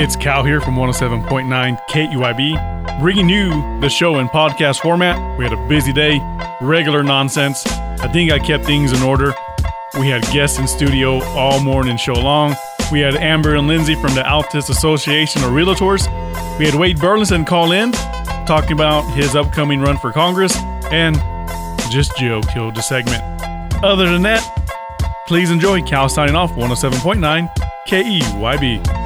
It's Cal here from 107.9 KEYB, bringing you the show in podcast format. We had a busy day, regular nonsense. I think I kept things in order. We had guests in studio all morning show long. We had Amber and Lindsay from the Altus Association of Realtors. We had Wade Burleson call in, talking about his upcoming run for Congress, and just Joe killed the segment. Other than that, please enjoy Cal signing off 107.9 KEYB.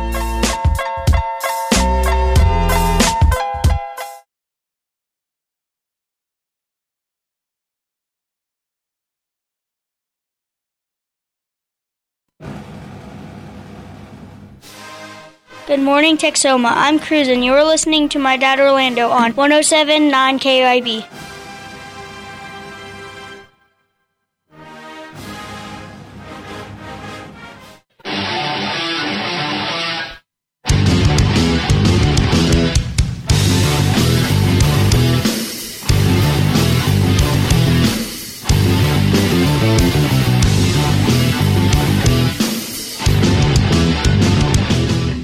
Good morning, Texoma. I'm Cruz, and you're listening to my dad Orlando on 107.9 KEYB.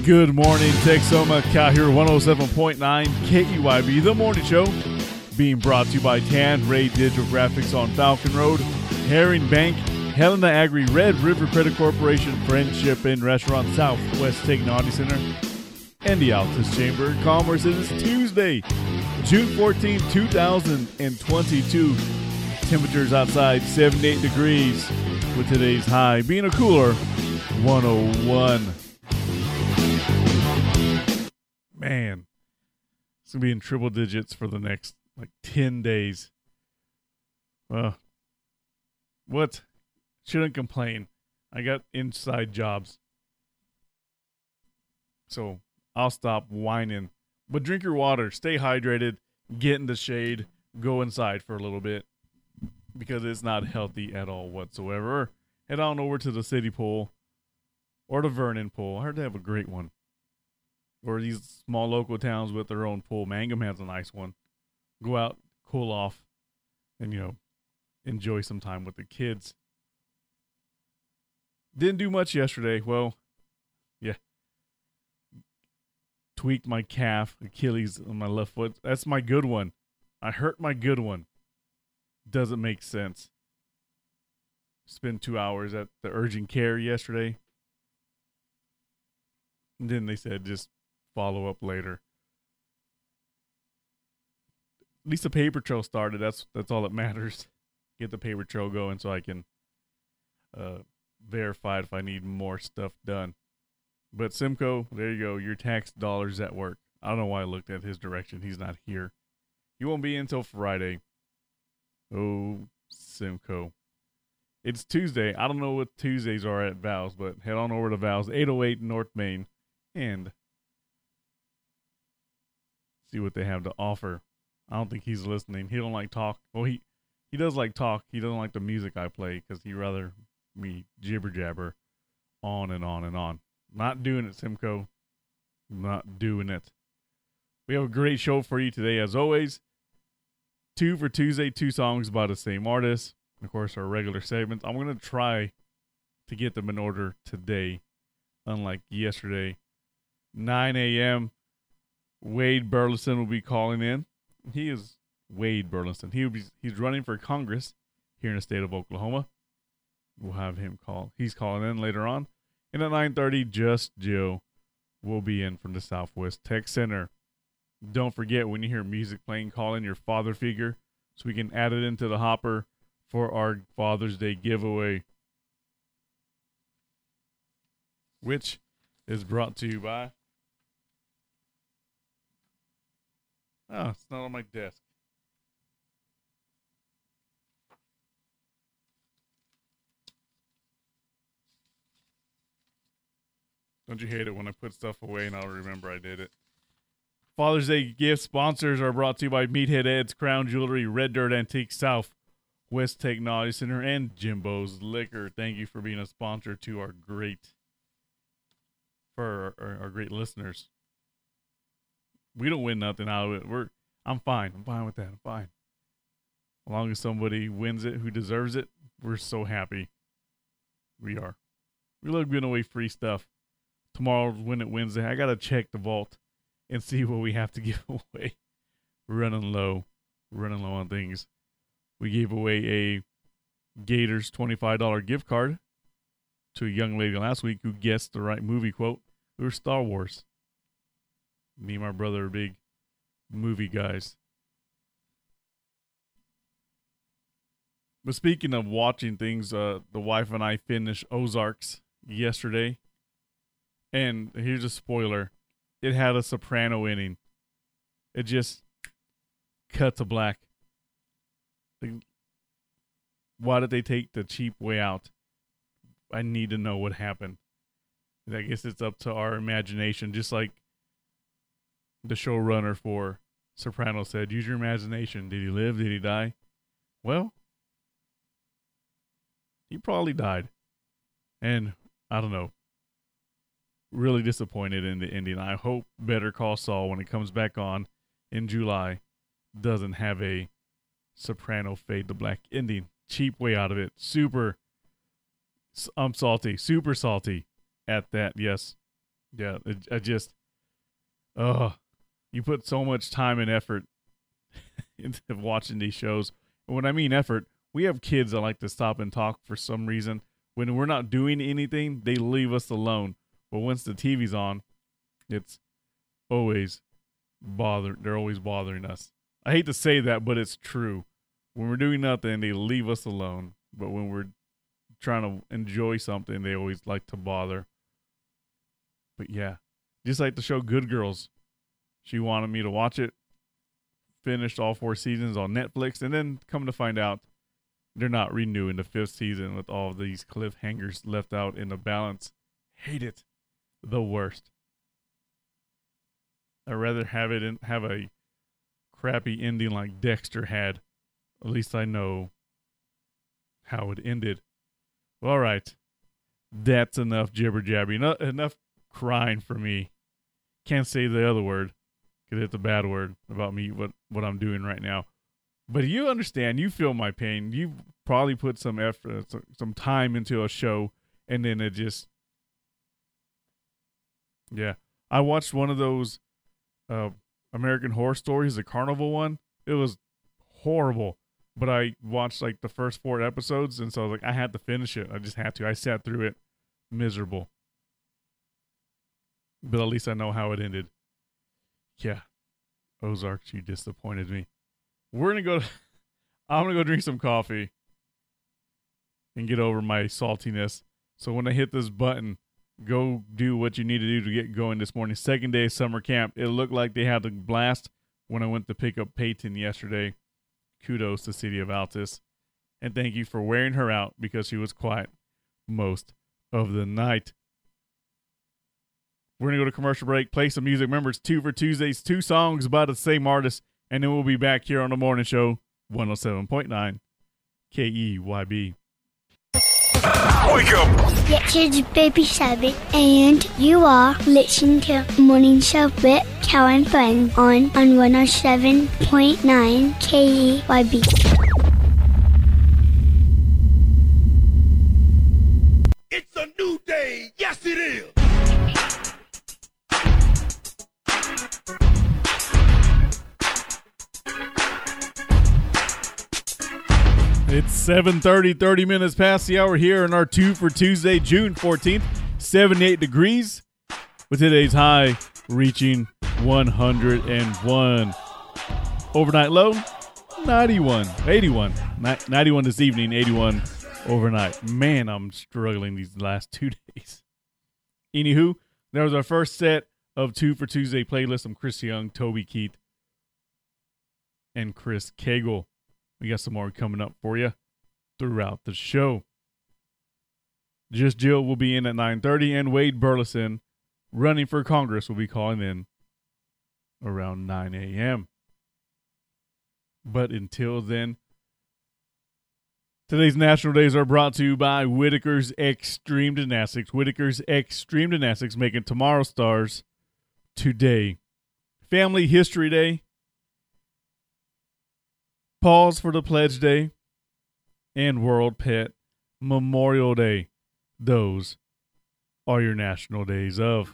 Good morning, Texoma. Cal here, 107.9 KEYB, the morning show, being brought to you by Tan Ray Digital Graphics on Falcon Road, Herring Bank, Helena Agri, Red River Credit Corporation, Friendship and Restaurant, Southwest Technology Center, and the Altus Chamber of Commerce. It is Tuesday, June 14, 2022. Temperatures outside 78 degrees, with today's high being a cooler 101. Man, it's gonna be in triple digits for the next like ten days. Well, what? Shouldn't complain. I got inside jobs, so I'll stop whining. But drink your water, stay hydrated, get in the shade, go inside for a little bit because it's not healthy at all whatsoever. Head on over to the city pool or the Vernon pool. I heard they have a great one or these small local towns with their own pool. Mangum has a nice one. Go out, cool off, and you know, enjoy some time with the kids. Didn't do much yesterday. Well, yeah. Tweaked my calf, Achilles on my left foot. That's my good one. I hurt my good one. Doesn't make sense. Spent two hours at the urgent care yesterday. And then they said just follow up later. At least the paper trail started. That's that's all that matters. Get the paper trail going so I can uh, verify if I need more stuff done. But Simcoe, there you go. Your tax dollars at work. I don't know why I looked at his direction. He's not here. He won't be until Friday. Oh, Simcoe. It's Tuesday. I don't know what Tuesdays are at Val's, but head on over to Val's 808 North Main and see what they have to offer. I don't think he's listening. He don't like talk. Well, he he does like talk. He doesn't like the music I play because he rather me jibber jabber on and on and on. Not doing it, Simcoe. Not doing it. We have a great show for you today, as always. Two for Tuesday, two songs by the same artist. Of course, our regular segments. I'm gonna try to get them in order today, unlike yesterday. 9 a.m. Wade Burleson will be calling in. He is Wade Burleson. He will be he's running for Congress here in the state of Oklahoma. We'll have him call. He's calling in later on. And at 9:30, just Joe will be in from the Southwest Tech Center. Don't forget when you hear music playing, call in your father figure so we can add it into the hopper for our Father's Day giveaway, which is brought to you by Oh, it's not on my desk. Don't you hate it when I put stuff away and I'll remember I did it? Father's Day gift sponsors are brought to you by Meathead Ed's Crown Jewelry, Red Dirt Antique South, West Technology Center, and Jimbo's Liquor. Thank you for being a sponsor to our great, for our, our, our great listeners we don't win nothing out of it. We're I'm fine. I'm fine with that. I'm fine. As long as somebody wins it who deserves it, we're so happy. We are. We love giving away free stuff. tomorrow's Win It Wednesday. I gotta check the vault and see what we have to give away. running low, running low on things. We gave away a Gators $25 gift card to a young lady last week who guessed the right movie quote. It was Star Wars. Me and my brother are big movie guys. But speaking of watching things, uh, the wife and I finished Ozarks yesterday. And here's a spoiler it had a soprano ending. It just cut to black. Why did they take the cheap way out? I need to know what happened. I guess it's up to our imagination, just like the showrunner for Soprano said, use your imagination. Did he live? Did he die? Well, he probably died. And I don't know. Really disappointed in the ending. I hope Better Call Saul, when it comes back on in July, doesn't have a soprano fade to black ending. Cheap way out of it. Super. I'm salty. Super salty at that. Yes. Yeah. I just. Oh, you put so much time and effort into watching these shows. And when I mean effort, we have kids that like to stop and talk for some reason. When we're not doing anything, they leave us alone. But once the TV's on, it's always bothered. They're always bothering us. I hate to say that, but it's true. When we're doing nothing, they leave us alone. But when we're trying to enjoy something, they always like to bother. But yeah, just like the show Good Girls. She wanted me to watch it. Finished all four seasons on Netflix, and then come to find out they're not renewing the fifth season with all these cliffhangers left out in the balance. Hate it. The worst. I'd rather have it and have a crappy ending like Dexter had. At least I know how it ended. All right. That's enough jibber jabber. Enough, enough crying for me. Can't say the other word because it's a bad word about me, what, what I'm doing right now. But you understand, you feel my pain. You probably put some effort, some time into a show, and then it just, yeah. I watched one of those uh, American Horror Stories, the Carnival one. It was horrible, but I watched like the first four episodes, and so I was like, I had to finish it. I just had to. I sat through it, miserable. But at least I know how it ended. Yeah, Ozarks, you disappointed me. We're gonna go. To, I'm gonna go drink some coffee and get over my saltiness. So when I hit this button, go do what you need to do to get going this morning. Second day summer camp. It looked like they had a blast when I went to pick up Peyton yesterday. Kudos to City of Altus. And thank you for wearing her out because she was quiet most of the night. We're going to go to commercial break, play some music. Remember, it's two for Tuesdays, two songs by the same artist, and then we'll be back here on the morning show, 107.9 KEYB. Wake up! Yes, it's Baby Sabbath, and you are listening to Morning Show with Cal and Friends on, on 107.9 KEYB. 7:30, 30 minutes past the hour here in our 2 for Tuesday, June 14th, 78 degrees with today's high reaching 101. Overnight low 91, 81. 91 this evening, 81 overnight. Man, I'm struggling these last 2 days. Anywho, that was our first set of 2 for Tuesday playlist. I'm Chris Young, Toby Keith, and Chris Cagle. We got some more coming up for you throughout the show. Just Jill will be in at 9:30 and Wade Burleson running for Congress will be calling in around 9 a.m. But until then, today's national days are brought to you by Whitaker's Extreme Gymnastics. Whitaker's Extreme Gymnastics making tomorrow stars today. Family History Day Pause for the Pledge Day and World Pet Memorial Day. Those are your national days of.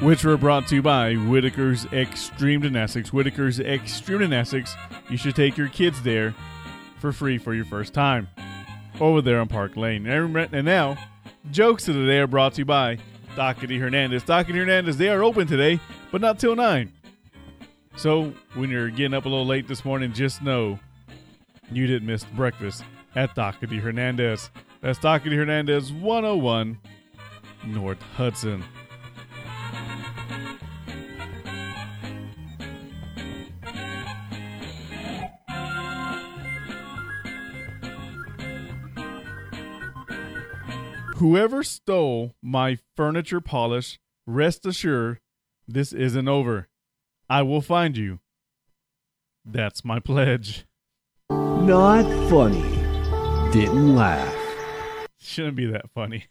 Which were brought to you by Whitaker's Extreme Gymnastics. Whitaker's Extreme Gymnastics. You should take your kids there for free for your first time. Over there on Park Lane. And now, jokes of the day are brought to you by Dockety Hernandez. Dockety Hernandez, they are open today, but not till 9. So when you're getting up a little late this morning, just know you didn't miss breakfast at Dockety Hernandez. That's Dockety Hernandez 101 North Hudson. Whoever stole my furniture polish, rest assured this isn't over. I will find you. That's my pledge. Not funny. Didn't laugh. Shouldn't be that funny.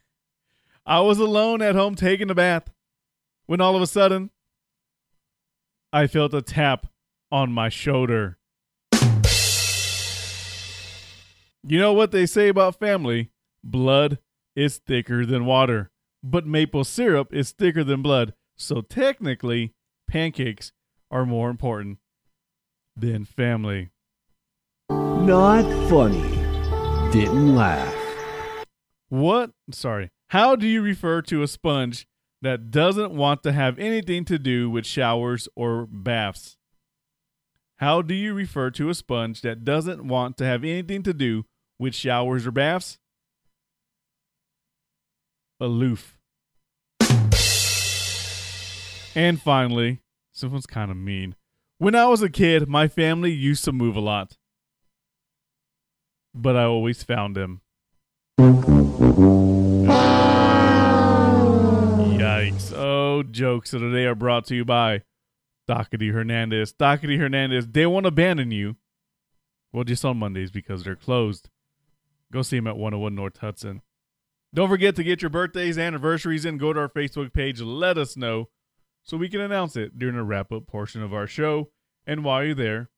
I was alone at home taking a bath when all of a sudden I felt a tap on my shoulder. You know what they say about family? Blood is thicker than water, but maple syrup is thicker than blood. So technically, pancakes are more important than family. Not funny. Didn't laugh. What? Sorry. How do you refer to a sponge that doesn't want to have anything to do with showers or baths? How do you refer to a sponge that doesn't want to have anything to do with showers or baths? Aloof. And finally, this one's kind of mean. When I was a kid, my family used to move a lot, but I always found them. Yikes. Oh, jokes of the day are brought to you by Dockety Hernandez. Dockety Hernandez, they won't abandon you. Well, just on Mondays because they're closed. Go see them at 101 North Hudson. Don't forget to get your birthdays, anniversaries in. Go to our Facebook page. Let us know so we can announce it during the wrap up portion of our show. And while you're there,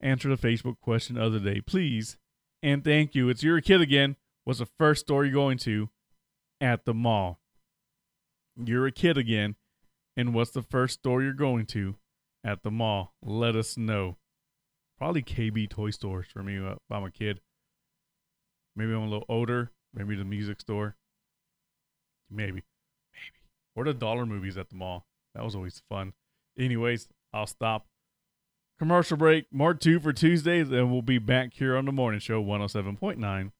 answer the Facebook question of the day, please. And thank you. It's your kid again. What's the first store you're going to at the mall? You're a kid again. And what's the first store you're going to at the mall? Let us know. Probably KB toy stores for me if I'm a kid. Maybe I'm a little older. Maybe the music store. Maybe. Maybe. Or the dollar movies at the mall. That was always fun. Anyways, I'll stop. Commercial break, Mark 2 for Tuesdays, and we'll be back here on the morning show 107.9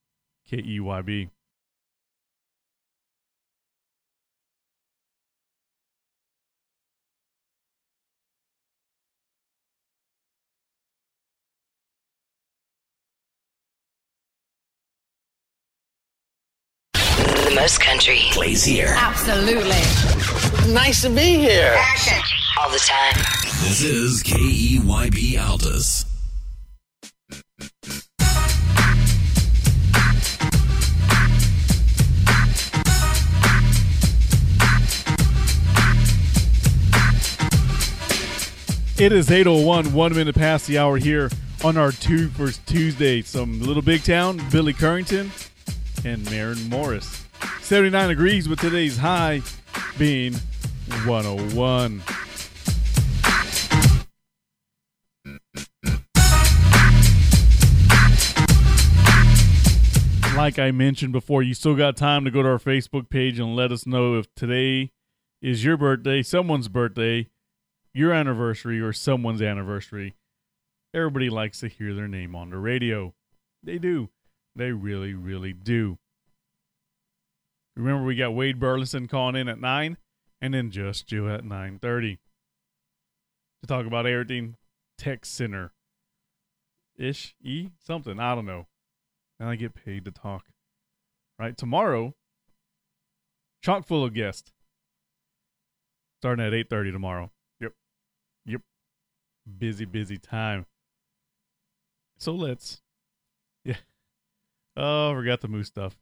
KEYB. The most country Plays here. Absolutely. Nice to be here. all the time. This is KEYB Altus. It is 801, one minute past the hour here on our two for Tuesday. Some Little Big Town, Billy Currington, and Maren Morris. 79 degrees with today's high being 101. Like I mentioned before, you still got time to go to our Facebook page and let us know if today is your birthday, someone's birthday, your anniversary, or someone's anniversary. Everybody likes to hear their name on the radio. They do. They really, really do. Remember, we got Wade Burleson calling in at nine, and then just Joe at nine thirty to talk about everything tech center ish e something I don't know. And I get paid to talk. Right tomorrow, chock full of guests. Starting at eight thirty tomorrow. Yep, yep. Busy, busy time. So let's, yeah. Oh, forgot the moose stuff.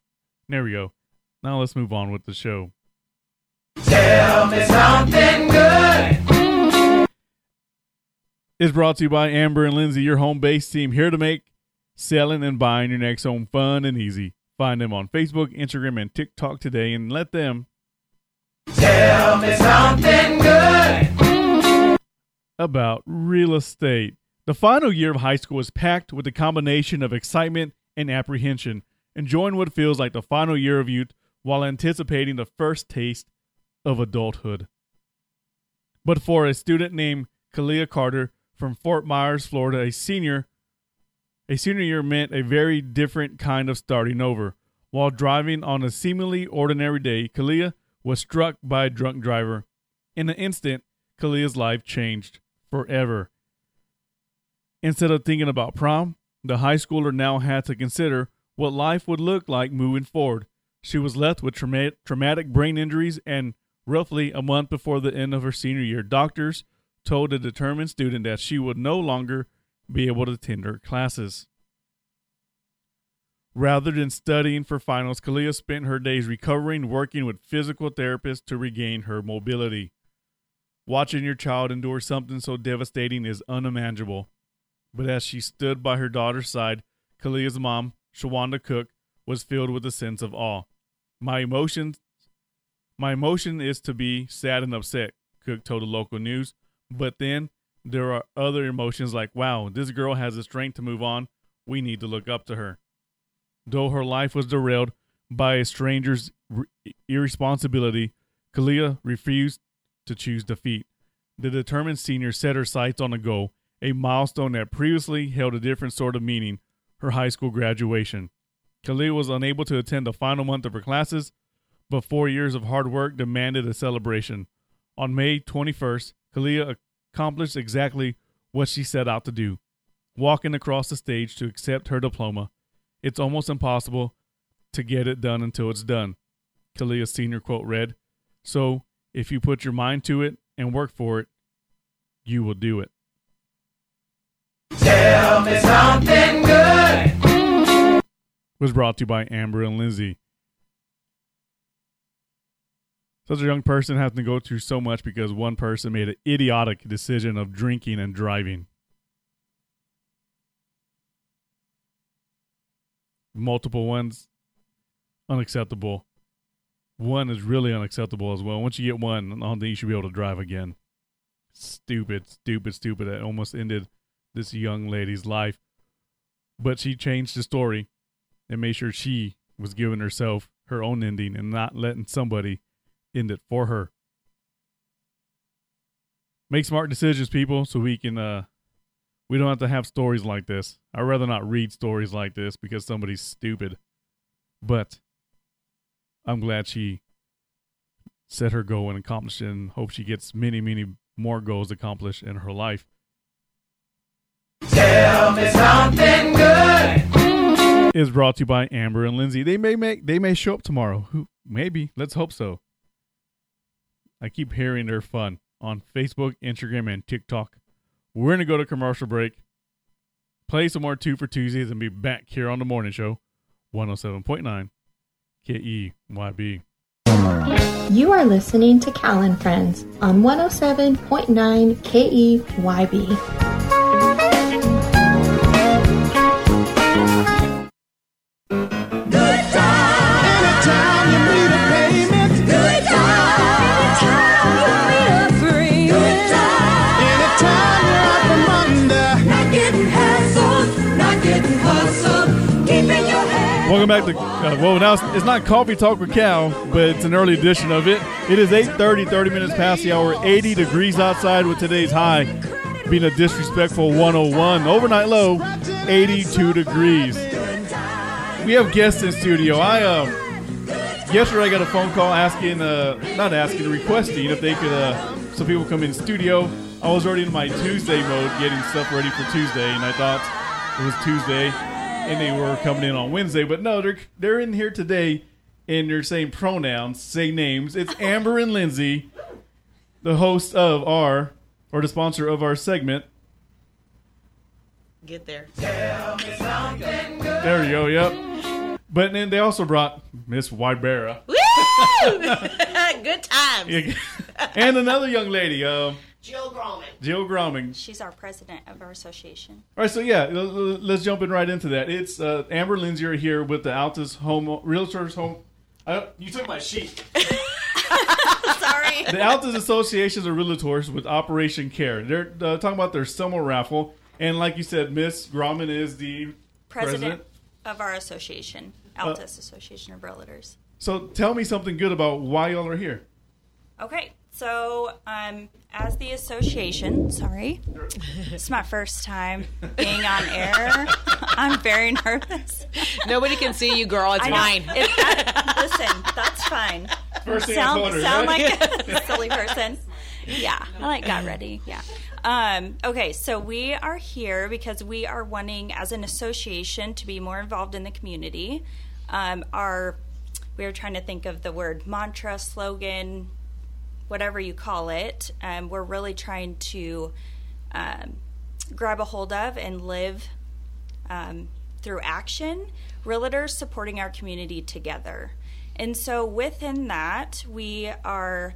There we go. Now let's move on with the show. Tell me something good. Is brought to you by Amber and Lindsay, your home base team, here to make selling and buying your next home fun and easy. Find them on Facebook, Instagram, and TikTok today and let them Tell me something good. about real estate. The final year of high school is packed with a combination of excitement and apprehension, enjoying what feels like the final year of youth while anticipating the first taste of adulthood. But for a student named Kalia Carter from Fort Myers, Florida, a senior, a senior year meant a very different kind of starting over. While driving on a seemingly ordinary day, Kalia was struck by a drunk driver. In an instant, Kalia's life changed forever. Instead of thinking about prom, the high schooler now had to consider what life would look like moving forward. She was left with trauma- traumatic brain injuries, and roughly a month before the end of her senior year, doctors told a determined student that she would no longer be able to attend her classes. Rather than studying for finals, Kalia spent her days recovering, working with physical therapists to regain her mobility. Watching your child endure something so devastating is unimaginable. But as she stood by her daughter's side, Kalia's mom, Shawanda Cook, was filled with a sense of awe. My emotions my emotion is to be sad and upset, Cook told the local news. But then there are other emotions like, wow, this girl has the strength to move on. We need to look up to her. Though her life was derailed by a stranger's irresponsibility, Kalia refused to choose defeat. The determined senior set her sights on a goal, a milestone that previously held a different sort of meaning her high school graduation. Kalia was unable to attend the final month of her classes, but four years of hard work demanded a celebration. On May 21st, Kalia accomplished exactly what she set out to do walking across the stage to accept her diploma. It's almost impossible to get it done until it's done. Kalia's senior quote read, So if you put your mind to it and work for it, you will do it. Tell me something good. Was brought to you by Amber and Lindsay. Such a young person having to go through so much because one person made an idiotic decision of drinking and driving. Multiple ones, unacceptable. One is really unacceptable as well. Once you get one, I don't think you should be able to drive again. Stupid, stupid, stupid. That almost ended this young lady's life. But she changed the story and made sure she was giving herself her own ending and not letting somebody end it for her. Make smart decisions, people, so we can uh we don't have to have stories like this. I'd rather not read stories like this because somebody's stupid. But I'm glad she set her goal and accomplished it and hope she gets many, many more goals accomplished in her life. Tell me something good. Is brought to you by Amber and Lindsay. They may make they may show up tomorrow. Who maybe. Let's hope so. I keep hearing they're fun on Facebook, Instagram, and TikTok. We're gonna go to commercial break, play some more two for Tuesdays, and be back here on the morning show, 107.9 KEYB. You are listening to Cal and Friends on 107.9 KEYB. Welcome back to uh, well now it's, it's not coffee talk with Cal, but it's an early edition of it. It is 8:30, 30 minutes past the hour, 80 degrees outside with today's high being a disrespectful 101. Overnight low, 82 degrees. We have guests in studio. I um yesterday I got a phone call asking uh not asking requesting if they could uh some people come in studio. I was already in my Tuesday mode getting stuff ready for Tuesday and I thought it was Tuesday and they were coming in on Wednesday, but no, they're they're in here today and they're saying pronouns, say names. It's Amber and Lindsay, the host of our or the sponsor of our segment. Get there. There you go, yep. But then they also brought Miss Wybera Woo! Good times. and another young lady. Um, Jill Groman. Jill Gromming. She's our president of our association. All right, so yeah, l- l- let's jump in right into that. It's uh, Amber Lindsay are here with the Altus Home Realtors Home. I, you took my sheet. Sorry. The Altus Associations of Realtors with Operation Care. They're uh, talking about their summer raffle, and like you said, Miss Grauman is the President, president. of our association, Altus Association of Realtors. So tell me something good about why y'all are here. Okay, so um, as the association, sorry, it's my first time being on air. I'm very nervous. Nobody can see you, girl. It's I know. fine. That- listen, that's fine. First thing I sound told her, sound right? like a silly person. Yeah, I like got ready. Yeah. Um, okay, so we are here because we are wanting, as an association, to be more involved in the community. Um, our we are trying to think of the word mantra, slogan, whatever you call it. Um, we're really trying to um, grab a hold of and live um, through action, realtors supporting our community together. And so within that, we are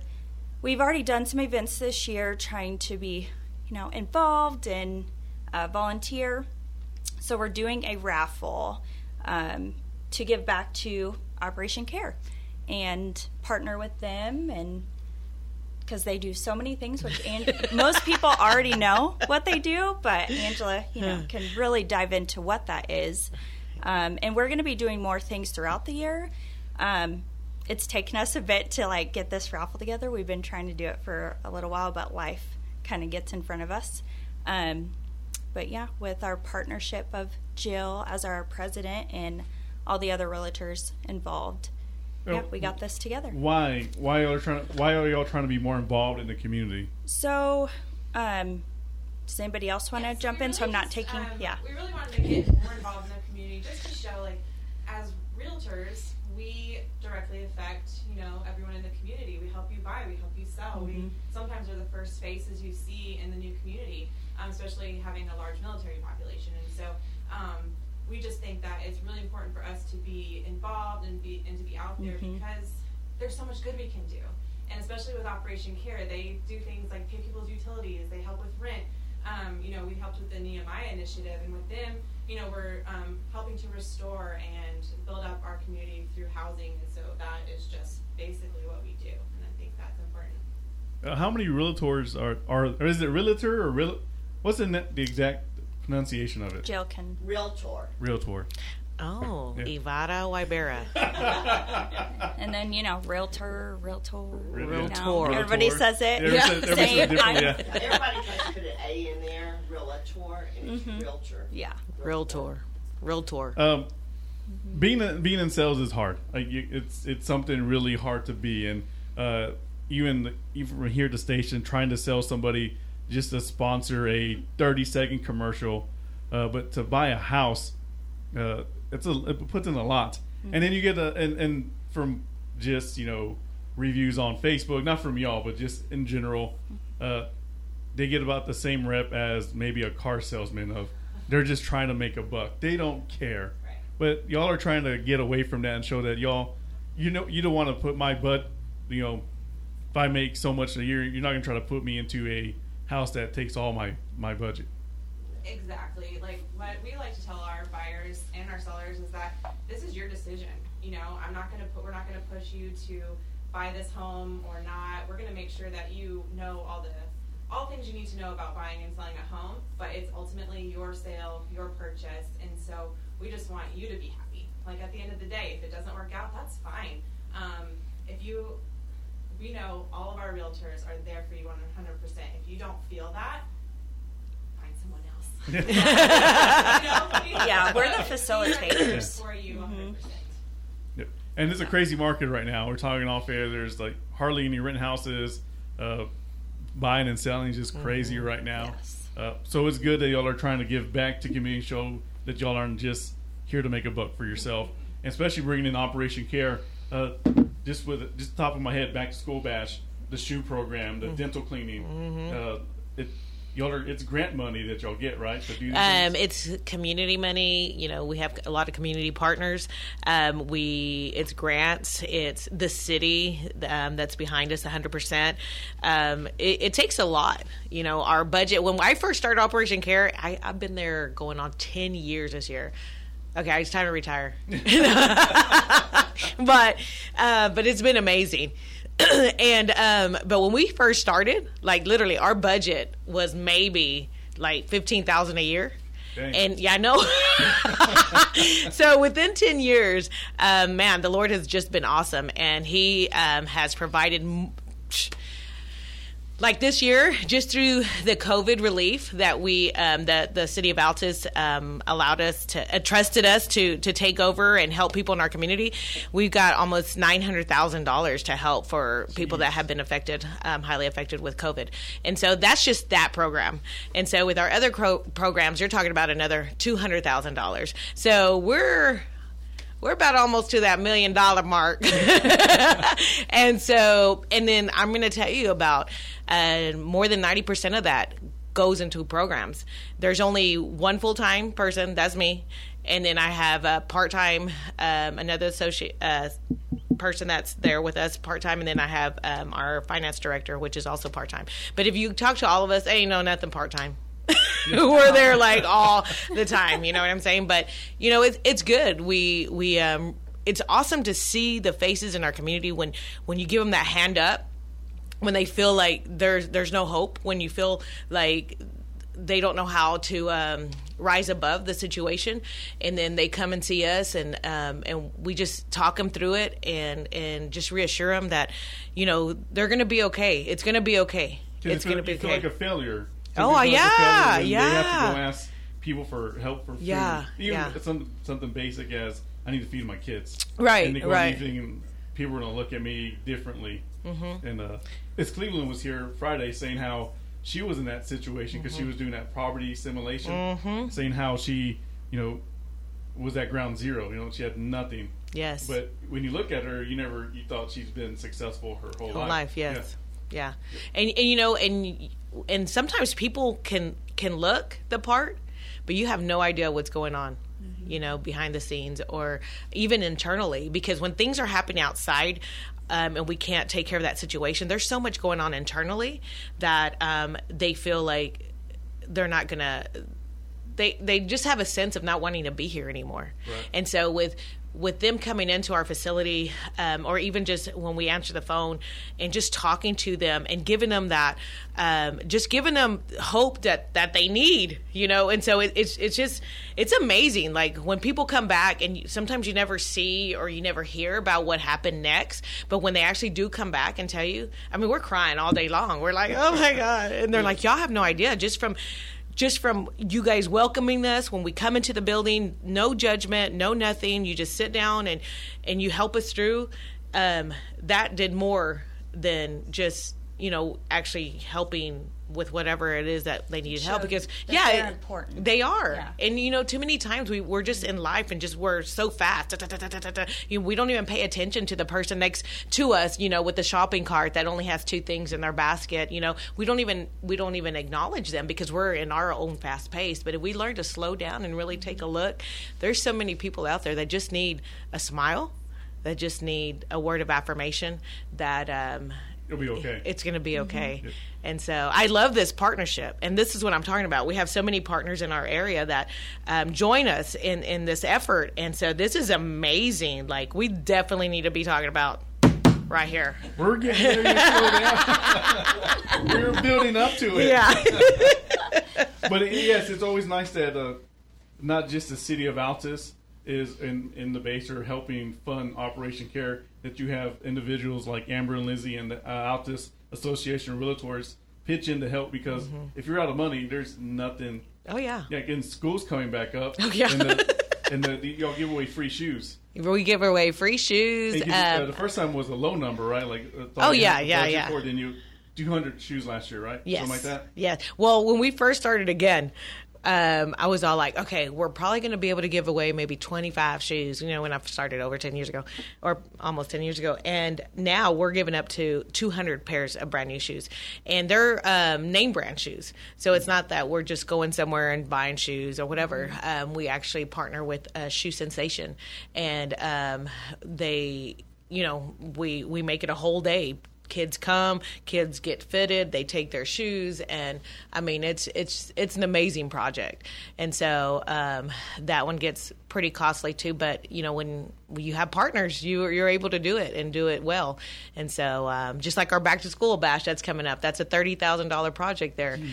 we've already done some events this year trying to be, you know, involved and uh, volunteer. So we're doing a raffle um, to give back to Operation Care and partner with them and because they do so many things which and most people already know what they do but angela you know can really dive into what that is. Um, and we're going to be doing more things throughout the year. Um, it's taken us a bit to like get this raffle together. We've been trying to do it for a little while but life kind of gets in front of us. Um, but yeah with our partnership of jill as our president and all the other realtors involved yeah, we got this together. Why? Why are y'all trying? Why are y'all trying to be more involved in the community? So, um, does anybody else want to jump in? So I'm not taking. um, yeah. We really wanted to get more involved in the community, just to show, like, as realtors, we directly affect, you know, everyone in the community. We help you buy, we help you sell. We Mhm. sometimes are the first faces you see in the new community, um, especially having a large military population. And so, um, we just think that it's really important for us to be involved and be and to be out there Mhm. because there's so much good we can do. And especially with Operation Care, they do things like pay people's utilities, they help with rent. Um, you know, we helped with the Nehemiah initiative, and with them, you know, we're um, helping to restore and build up our community through housing. And so that is just basically what we do, and I think that's important. Uh, how many realtors are are? Or is it realtor or real? What's the, ne- the exact pronunciation of it? Jill. Realtor. Realtor. Oh, Yeah. Ivana Wybera. And then you know, realtor, realtor, you know, Realtor. everybody Realtor. says it. Everybody says- everybody says Same. yeah. Everybody tries to put an A in there, realtor, and it's Mhm. realtor. Yeah. Realtor. Realtor. Um, being a, being in sales is hard. Like you, it's it's something really hard to be in. Uh, even even from here at the station, trying to sell somebody just to sponsor a thirty second commercial, uh, but to buy a house, uh, it's a it puts in a lot. And then you get a and, and from just you know reviews on Facebook, not from y'all, but just in general, uh, they get about the same rep as maybe a car salesman of they're just trying to make a buck. They don't care. But y'all are trying to get away from that and show that y'all you know you don't want to put my butt, you know, if I make so much a year, you're not going to try to put me into a house that takes all my my budget. Exactly. Like what we like to tell our buyers and our sellers is that this is your decision. You know, I'm not going to put. We're not going to push you to buy this home or not. We're going to make sure that you know all the all things you need to know about buying and selling a home. But it's ultimately your sale, your purchase, and so we just want you to be happy. Like at the end of the day, if it doesn't work out, that's fine. Um, if you we know all of our realtors are there for you 100%. If you don't feel that, find someone else. Yeah, we're the facilitators. For you, 100%. Yep. And it's a crazy market right now. We're talking off air. There's like hardly any rent houses. Uh, buying and selling is just crazy Mm-hmm. right now. Uh, so it's good that y'all are trying to give back to community, show that y'all aren't just here to make a buck for yourself, and especially bringing in Operation Care. Uh, just with just top of my head, back to school bash, the shoe program, the dental cleaning. Uh, it y'all are it's grant money that y'all get, right? To do Um, it's community money. You know, we have a lot of community partners. Um, we it's grants. It's the city um, that's behind us 100. percent um, it, it takes a lot. You know, our budget. When I first started Operation Care, I, I've been there going on 10 years this year. Okay, it's time to retire. but uh, but it's been amazing. and um, but when we first started, like literally, our budget was maybe like fifteen thousand a year. Dang. And yeah, I know. so within 10 years, um, man, the Lord has just been awesome. And He um, has provided. m- Like this year, just through the COVID relief that we, um, the the city of Altus um, allowed us to uh, trusted us to to take over and help people in our community, we've got almost nine hundred thousand dollars to help for people that have been affected, um, highly affected with COVID, and so that's just that program. And so with our other programs, you're talking about another two hundred thousand dollars. So we're we're about almost to that million dollar mark. and so, and then I'm going to tell you about uh, more than 90% of that goes into programs. There's only one full time person, that's me. And then I have a part time, um, another associate. Uh, person that's there with us part time, and then I have um, our finance director, which is also part time. But if you talk to all of us, ain't no nothing part time. We're there like all the time. You know what I'm saying? But you know, it's it's good. We we um, it's awesome to see the faces in our community when when you give them that hand up, when they feel like there's there's no hope, when you feel like they don't know how to um, rise above the situation, and then they come and see us, and um, and we just talk them through it, and and just reassure them that you know they're going to be okay. It's going to be okay. It's you feel- going to be you feel okay. like a failure. Oh, Some people feel yeah, failure They have to go ask people for help for food. Yeah, Even yeah. some, something basic as I need to feed my kids. Right, And they go right. people are gonna look at me differently. Mhm. And uh, Miss Cleveland was here Friday saying how she was in that situation because she Mhm. was doing that poverty simulation, Mhm. saying how she, you know, was at ground zero. You know, she had nothing. Yes. But when you look at her, you never you thought she's been successful her whole, whole life. life, yes. Yeah. And, and you know, and and sometimes people can can look the part, but you have no idea what's going on. You know, behind the scenes or even internally, because when things are happening outside, um, and we can't take care of that situation, there's so much going on internally that um, they feel like they're not gonna. They they just have a sense of not wanting to be here anymore. Right. And so with with them coming into our facility, um, or even just when we answer the phone and just talking to them and giving them that, um, just giving them hope that that they need, you know. And so it, it's it's just it's amazing. Like when people come back, and you, sometimes you never see or you never hear about what happened next, but when they actually do come back and tell you, I mean, we're crying all day long. We're like, oh my god, and they're like, y'all have no idea, just from just from you guys welcoming us when we come into the building no judgment no nothing. You just sit down and and you help us through. Um, that did more than just you know actually helping with whatever it is that they needed help because yeah they're important. they are Yeah. and you know too many times we we're just in life and just we're so fast da, da, da, da, da, da, da. You know, we don't even pay attention to the person next to us you know with the shopping cart that only has two things in their basket you know we don't even we don't even acknowledge them because we're in our own fast pace but if we learn to slow down and really take a look there's so many people out there that just need a smile that just need a word of affirmation that um It'll be okay. it's going to be okay. Yep. And so I love this partnership. And this is what I'm talking about. We have so many partners in our area that um, join us in, in this effort. And so this is amazing. Like, we definitely need to be talking about right here. We're getting ready to slow down. We're building up to it. Yeah. but it- yes, it's always nice that uh, not just the city of Altus is in, in the base or helping fund Operation Care, that you have individuals like Amber and Lizzie and the uh, Altus Association of Realtors pitch in to help because Mhm. if you're out of money, there's nothing. Oh, yeah. Yeah, and school's coming back up. Oh, yeah. And, the, and the, the, y'all give away free shoes. We give away free shoes. Uh, Um, the first time was a low number, right? Like uh, Oh, yeah, yeah, yeah. Then you 200 shoes last year, right? Yes. Something like that. Yeah. Well, when we first started again, um, I was all like, okay, we're probably going to be able to give away maybe 25 shoes, you know, when I started over 10 years ago or almost 10 years ago. And now we're giving up to 200 pairs of brand new shoes. And they're um, name brand shoes. So it's not that we're just going somewhere and buying shoes or whatever. Um, we actually partner with Shoe Sensation. And um, they, you know, we, we make it a whole day kids come kids get fitted they take their shoes and i mean it's it's it's an amazing project. And so um, that one gets pretty costly too but you know when you have partners you you're able to do it and do it well. And so um, just like our back to school bash that's coming up that's a $30000 project there.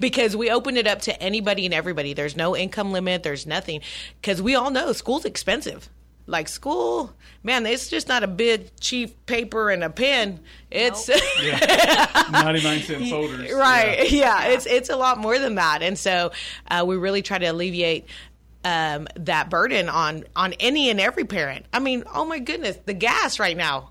Because we open it up to anybody and everybody. There's no income limit there's nothing. Because we all know school's expensive like school, man, it's just not a big cheap paper and a pen. It's Ninety nine cent folders. right. Yeah. Yeah. it's it's a lot more than that, and so uh, we really try to alleviate um, that burden on on any and every parent. I mean, oh my goodness, the gas right now.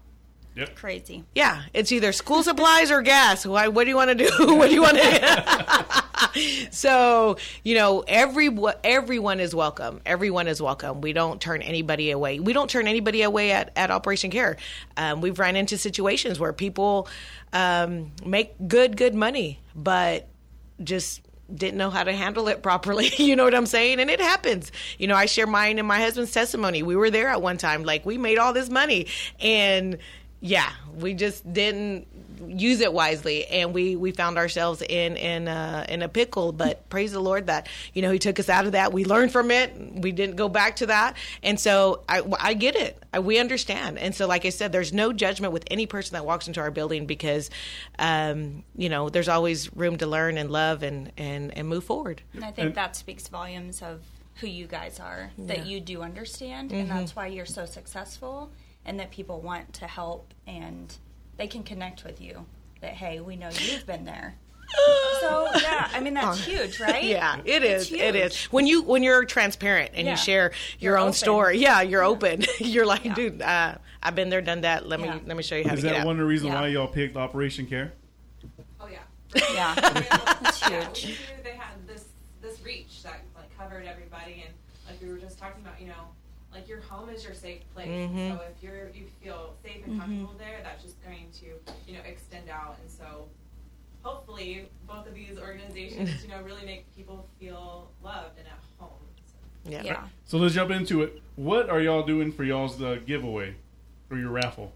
Yep. Crazy. Yeah, it's either school supplies or gas. Why, what do you want to do? what do you want to? so you know, every everyone is welcome. Everyone is welcome. We don't turn anybody away. We don't turn anybody away at, at Operation Care. Um, we've run into situations where people um, make good good money, but just didn't know how to handle it properly. you know what I'm saying? And it happens. You know, I share mine and my husband's testimony. We were there at one time. Like we made all this money and yeah, we just didn't use it wisely and we we found ourselves in in uh, in a pickle but praise the lord that you know he took us out of that. We learned from it. We didn't go back to that. And so i i get it. I, we understand. And so like i said there's no judgment with any person that walks into our building because um you know there's always room to learn and love and and and move forward. And I think that speaks volumes of who you guys are, that Yeah. you do understand, Mhm. and that's why you're so successful, and that people want to help and they can connect with you. That, hey, we know you've been there. so, yeah, I mean, that's huge, right? Yeah, it It's is. It is. When you when you're transparent and Yeah. you share your You're own open. story, yeah, you're open. you're like, dude, uh, I've been there, done that. Let me let me show you how Is to that out. one of the reasons Yeah. why y'all picked Operation Care? Oh yeah. Yeah, that's huge. Yeah, we knew they had this this reach that like covered everybody, and like we were just talking about, you know, like your home is your safe place. Mhm. So if you're you feel safe and Mhm. comfortable there, that's just going to you know extend out, and so hopefully both of these organizations, you know, really make people feel loved and at home. Yeah. Yeah. So let's jump into it. What are y'all doing for y'all's uh, giveaway for your raffle?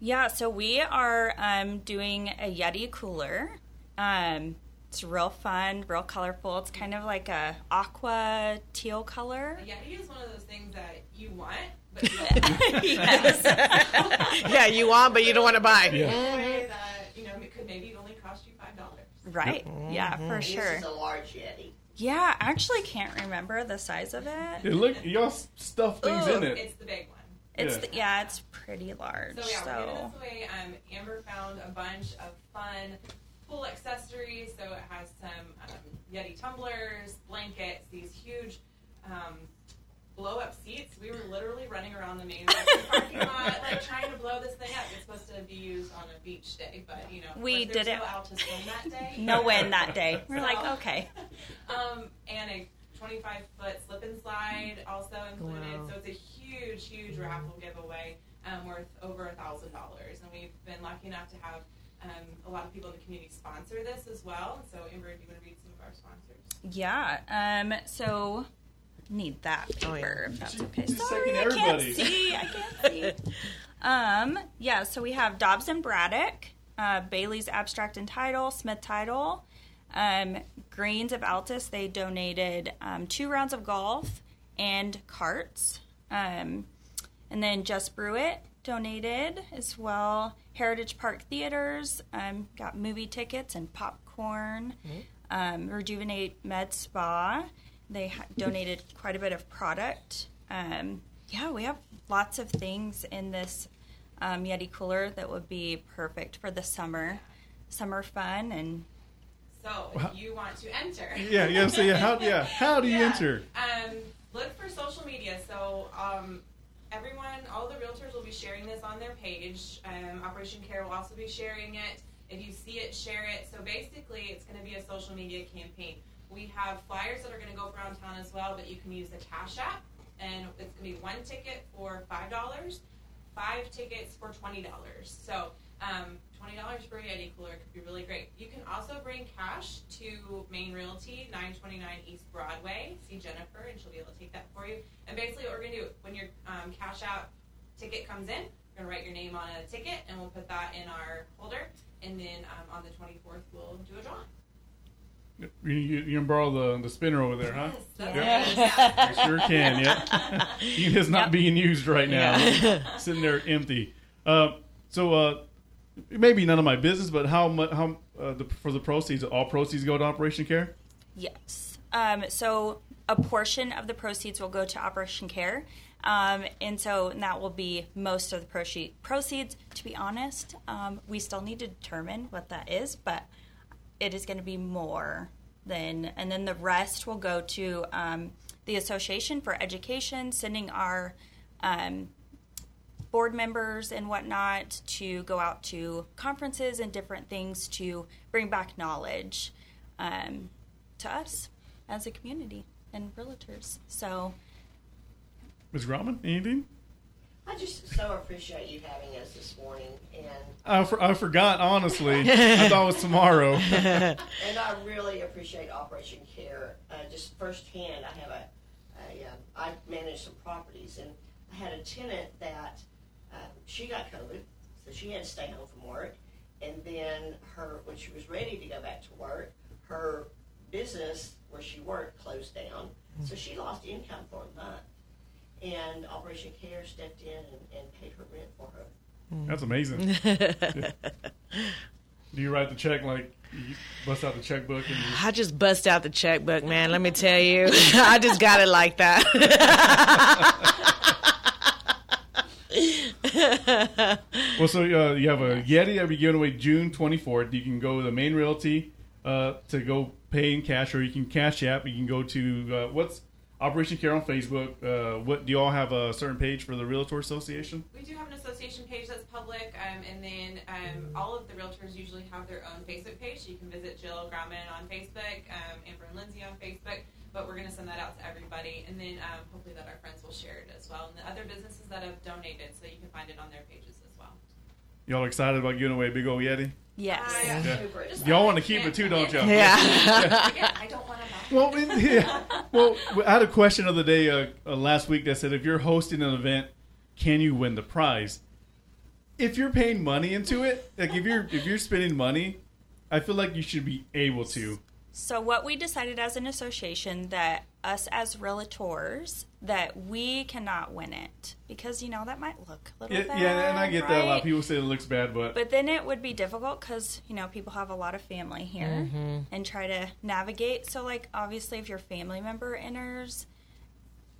Yeah, so we are um, doing a Yeti cooler. Um, it's real fun, real colorful. It's kind of like a aqua teal color. A Yeti is one of those things that you want, but you yeah, you want, but you don't want to buy. In a way that you know it could maybe only cost you five dollars. Right. Yeah, for This sure. is a large Yeti. Yeah, I actually can't remember the size of it. Hey, look, y'all stuff things in it. It's the big one. It's Yeah. the, yeah, it's pretty large. So yeah, we're So this away. Um, Amber found a bunch of fun pool accessories. So it has some um, Yeti tumblers, blankets, these huge um, blow up seats. We were literally running around the main parking lot, like trying to blow this thing up. It's supposed to be used on a beach day, but you know, We course, there's did it- No Altus film that day. no win that day. We're So- like, okay. Um, and a 25 foot slip and slide also included. Wow. So it's a huge, huge raffle giveaway um, worth over a thousand dollars. And we've been lucky enough to have um, a lot of people in the community sponsor this as well. So Amber, do you want to read some of our sponsors? Yeah. Um. So need that Oh, yeah. paper if that's okay. Just Sorry, taking I can't see. I can't see. um. Yeah. So we have Dobbs and Braddock, uh, Bailey's Abstract and Title, Smith Title, um, Greens of Altus. They donated um, two rounds of golf and carts. Um, and then Just Brew It donated as well. Heritage Park Theaters um, got movie tickets and popcorn. Um, Rejuvenate Med Spa, they ha- donated quite a bit of product. Um, yeah, we have lots of things in this um, Yeti cooler that would be perfect for the summer, summer fun and So Wow. if you want to enter. Yeah, yeah. So yeah, how yeah, how do you Yeah. enter? Um, look for social media. So um, everyone, all the realtors will be sharing this on their page. Um, Operation Care will also be sharing it. If you see it, share it. So basically, it's going to be a social media campaign. we have flyers that are going to go around town as well, but you can use the Cash App, and it's going to be one ticket for five dollars, five tickets for twenty dollars. So um, twenty dollars for a Yeti cooler could be really great. You can also bring cash to Main Realty, nine twenty nine East Broadway. See Jennifer, and she'll be able to take that for you. And basically, what we're going to do when your um, Cash out ticket comes in, we're going to write your name on a ticket, and we'll put that in our holder. And then um, on the twenty fourth, we'll do a drawing. You, you, you can borrow the, the spinner over there, huh? that's Yep. I sure can, yeah. it is not being used right now. Yeah. Sitting there empty. Uh, so, uh, it may be none of my business, but how much, how, uh, the, for the proceeds, all proceeds go to Operation Care? Yes. Um, so a portion of the proceeds will go to Operation Care. Um, and so that will be most of the proce- proceeds. To be honest, um, we still need to determine what that is, but it is going to be more than, and then the rest will go to um, the Association for Education, sending our um, board members and whatnot to go out to conferences and different things to bring back knowledge um, to us as a community and realtors. So, Ms. Grauman, anything? I just so appreciate you having us this morning, and I, for, I forgot, honestly. I thought it was tomorrow. and I really appreciate Operation Care. Uh, just firsthand, I have a, a uh, I manage some properties, and I had a tenant that she got COVID, so she had to stay home from work. And then her, when she was ready to go back to work, her business where she worked closed down, so she lost income for a month. And Operation Care stepped in and, and paid her rent for her. That's amazing. Do you write the check like you bust out the checkbook and you I just bust out the checkbook, man. Let me tell you, I just got it like that. Well, so uh, you have a Yeti that will be given away June 24th. You can go to the main realty uh, to go pay in cash, or you can cash app. You can go to uh, what's Operation Care on Facebook. Uh, what do you all have a certain page for the Realtor Association? We do have an association page that's public, um, and then um, all of the realtors usually have their own Facebook page. So you can visit Jill Grauman on Facebook, um, Amber and Lindsay on Facebook. But we're going to send that out to everybody, and then um, hopefully that our friends will share it as well, and the other businesses that have donated, so you can find it on their pages as well. Y'all excited about giving away a big old Yeti? yes. I Yeah. Y'all want to keep it too, don't y'all? Yeah. Again, I don't want to. Well, it- yeah. well, I had a question of the day uh, uh, last week that said, if you're hosting an event, can you win the prize? If you're paying money into it, like if you're if you're spending money, I feel like you should be able to. So what we decided as an association that us as realtors that we cannot win it because you know that might look a little Yeah, bad. yeah, and I get that a lot. right? People say it looks bad, but, But then it would be difficult because you know people have a lot of family here and try to navigate. So like obviously, if your family member enters,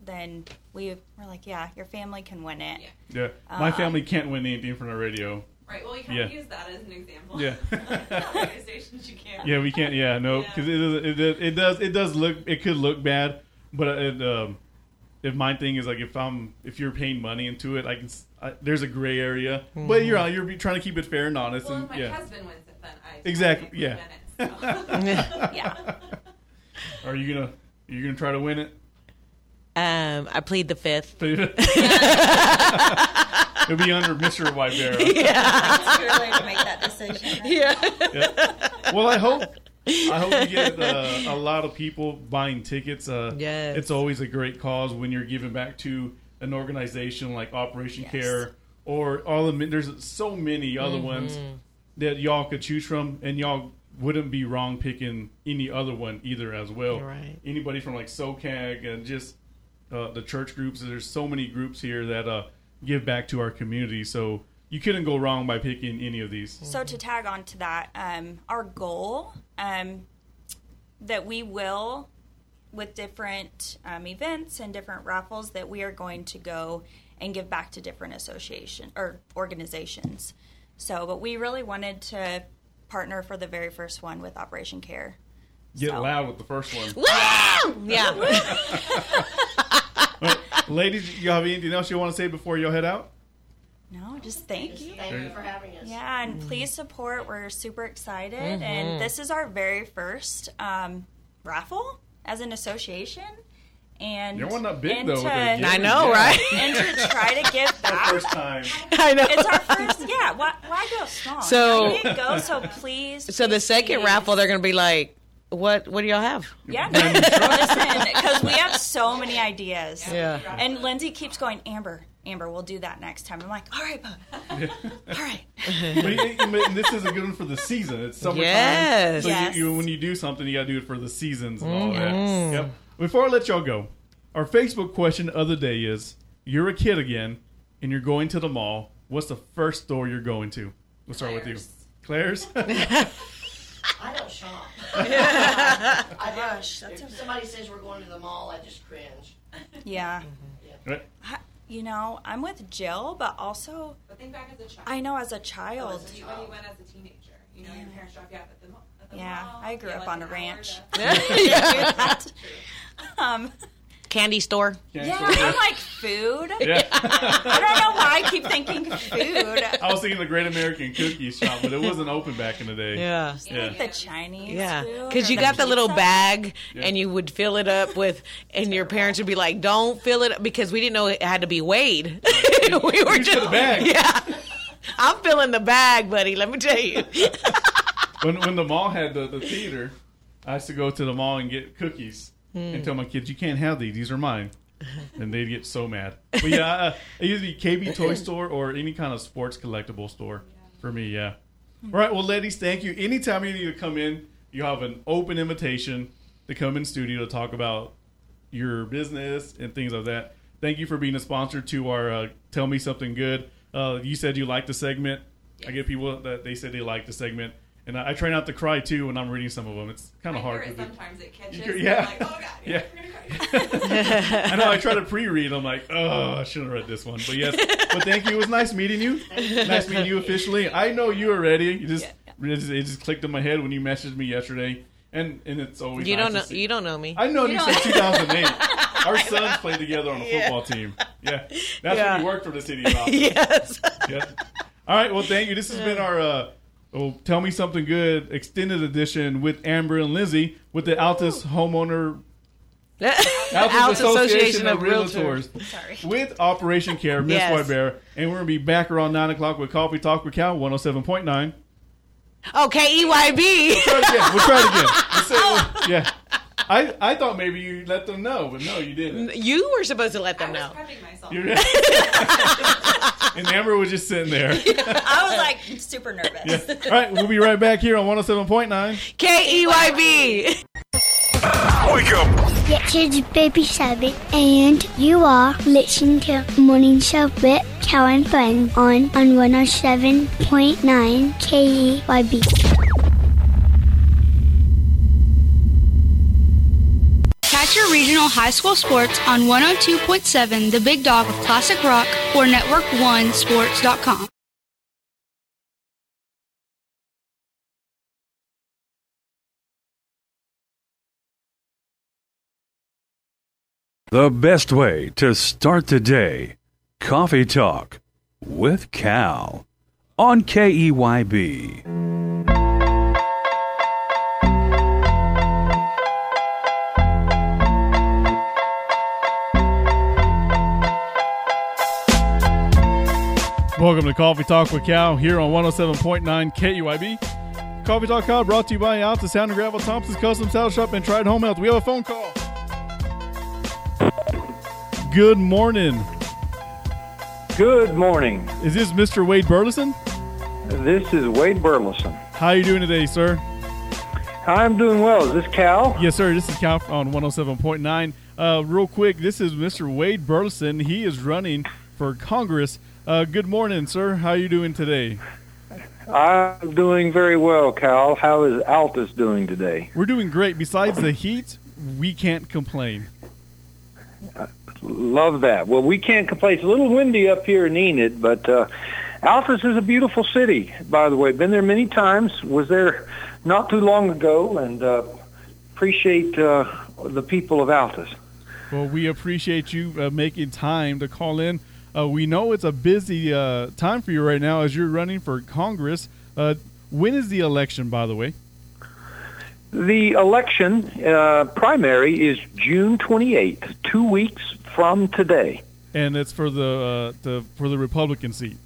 then we were like, yeah, your family can win it. Yeah. yeah, my Uh, family can't win anything from the radio. Right. Well, you kind Yeah. of use that as an example. Yeah. Radio stations, you can't. Yeah, we can't. Yeah, no, because it, is- it, it, it does it does look it could look bad, but it, um, if my thing is like if I'm if you're paying money into it, I can s I there's a gray area, but you're you're trying to keep it fair and honest, Well, and if my yeah, husband wins it, then I Exactly, yeah. win it, so. Yeah. are you gonna are you gonna try to win it? um, I plead the fifth. It'll be under Mr. Whitebear. It's too early to make that decision. right? Yeah. Well, I hope I hope you get uh, a lot of people buying tickets. Uh, Yes. it's always a great cause when you're giving back to an organization like Operation Yes. Care or all the. There's so many other ones that y'all could choose from, and y'all wouldn't be wrong picking any other one either as well. Right. Anybody from like SoCAG and just uh, the church groups. There's so many groups here that uh, give back to our community. So you couldn't go wrong by picking any of these. So to tag on to that, um, our goal um, that we will, with different um, events and different raffles, that we are going to go and give back to different association or organizations. So, but we really wanted to partner for the very first one with Operation Care. Get So- loud with the first one. Woo! Yeah. Well, ladies, you have anything else you want to say before you head out? No, just thank you. Thank you for having us. Yeah, Mm-hmm. and please support. We're super excited, and this is our very first um, raffle as an association. And You're one not big, and though, to- I know, right? And to try to give back. First time. I know. It's our first, yeah. Why, why go small? So- I didn't go, so please. So the second please. raffle, they're going to be like, "What? What do y'all have?" Yeah, listen, because we have so many ideas. Yeah. And Lindsay keeps going, Amber, Amber, we'll do that next time. I'm like, all right, bud. All right. but, it- but this is a good one for the season. It's summertime. Yes. So Yes. You, you, when you do something, you got to do it for the seasons and all that. Mm-hmm. Yep. Before I let y'all go, our Facebook question of the day is: You're a kid again, and you're going to the mall. What's the first store you're going to? We'll start with you, Claire's. I don't shop. I Gosh, don't. If somebody says we're going to the mall, I just cringe. Yeah. Right. I- You know, I'm with Jill, but also, But think back as a child. I know as a child. When you, when you went as a teenager, you know, your parents dropped you off at the mall. At the Yeah, mall, I grew you had, up like, on a an hour ranch. to- yeah. Um, Candy store. yeah, I'm like food. Yeah. I don't know why I keep thinking food. I was thinking the Great American Cookie Shop, but it wasn't open back in the day. Yeah. Yeah. Like the Chinese Yeah, because or you got the little bag, Yeah. and you would fill it up with, and your parents would be like, "Don't fill it," up because we didn't know it had to be weighed. we were just the bag. Yeah, I'm filling the bag, buddy. Let me tell you. when when the mall had the, the theater, I used to go to the mall and get cookies Hmm. and tell my kids, "You can't have these; these are mine." And they'd get so mad. But yeah, uh, it used to KB Toy Store or any kind of sports collectible store for me. Yeah. All right, well, ladies, thank you. Anytime you need to come in, you have an open invitation to come in studio to talk about your business and things like that. Thank you for being a sponsor to our uh, Tell Me Something Good. Uh, you said you liked the segment. I get people that they said they liked the segment. And I, I try not to cry too when I'm reading some of them. It's kind of hard. it 'cause it- sometimes it catches. Could- yeah. I'm like, oh god, Yeah. yeah, we're gonna cry. I know. I try to pre-read. I'm like, oh, I should have read this one. But yes, but thank you. It was nice meeting you. Nice meeting you officially. I know you already. You just it just, it just clicked in my head when you messaged me yesterday, and and it's always You nice don't to know. see- You don't know me. I've known you, You since 2008. Our sons played together on a Yeah. football team. Yeah, that's Yeah. when you worked for the city of Austin. yes. Yeah. All right. Well, thank you. This has been our uh, oh, tell me something good extended edition with Amber and Lizzie with the Altus homeowner Altus, Altus Association, of Realtors, Sorry. with Operation Care, Miss Yes. White Bear, and we're gonna be back around nine o'clock with Coffee Talk with Cal, one hundred seven point nine. Oh, K E Y B. Try it again. We'll try it again. We'll say- oh. yeah. I, I thought maybe you let them know, but no, you didn't. You were supposed to let them I was know. prepping myself. And Amber was just sitting there. I was like super nervous. Yeah. All right, we'll be right back here on 107.9. K E Y B. Wake up. It's Baby Sabbath, and you are listening to Morning Show with Cal and Friends on, on 107.9 KEYB. Regional high school sports on 102.7 The Big Dog of Classic Rock or Network1Sports.com. The best way to start the day. Coffee Talk with Cal on KEYB. Welcome to Coffee Talk with Cal here on 107.9 KEYB. Coffee Talk Cal brought to you by Alta Sound and Gravel Thompson's Custom Saddle Shop and Tried Home Health. We have a phone call. Good morning. Good morning. Is this Mr. Wade Burleson? This is Wade Burleson. How are you doing today, sir? I'm doing well. Is this Cal? Yes, sir. This is Cal on 107.9. Uh, real quick, this is Mr. Wade Burleson. He is running for Congress. Uh, good morning, sir. How are you doing today? I'm doing very well, Cal. How is Altus doing today? We're doing great. Besides the heat, we can't complain. Love that. Well, we can't complain. It's a little windy up here in Enid, but uh, Altus is a beautiful city, by the way. Been there many times. Was there not too long ago, and uh, appreciate uh, the people of Altus. Well, we appreciate you uh, making time to call in. Uh, we know it's a busy uh, time for you right now as you're running for Congress. Uh, when is the election, by the way? The election uh, primary is June 28th, two weeks from today. And it's for the uh, the for the Republican seat.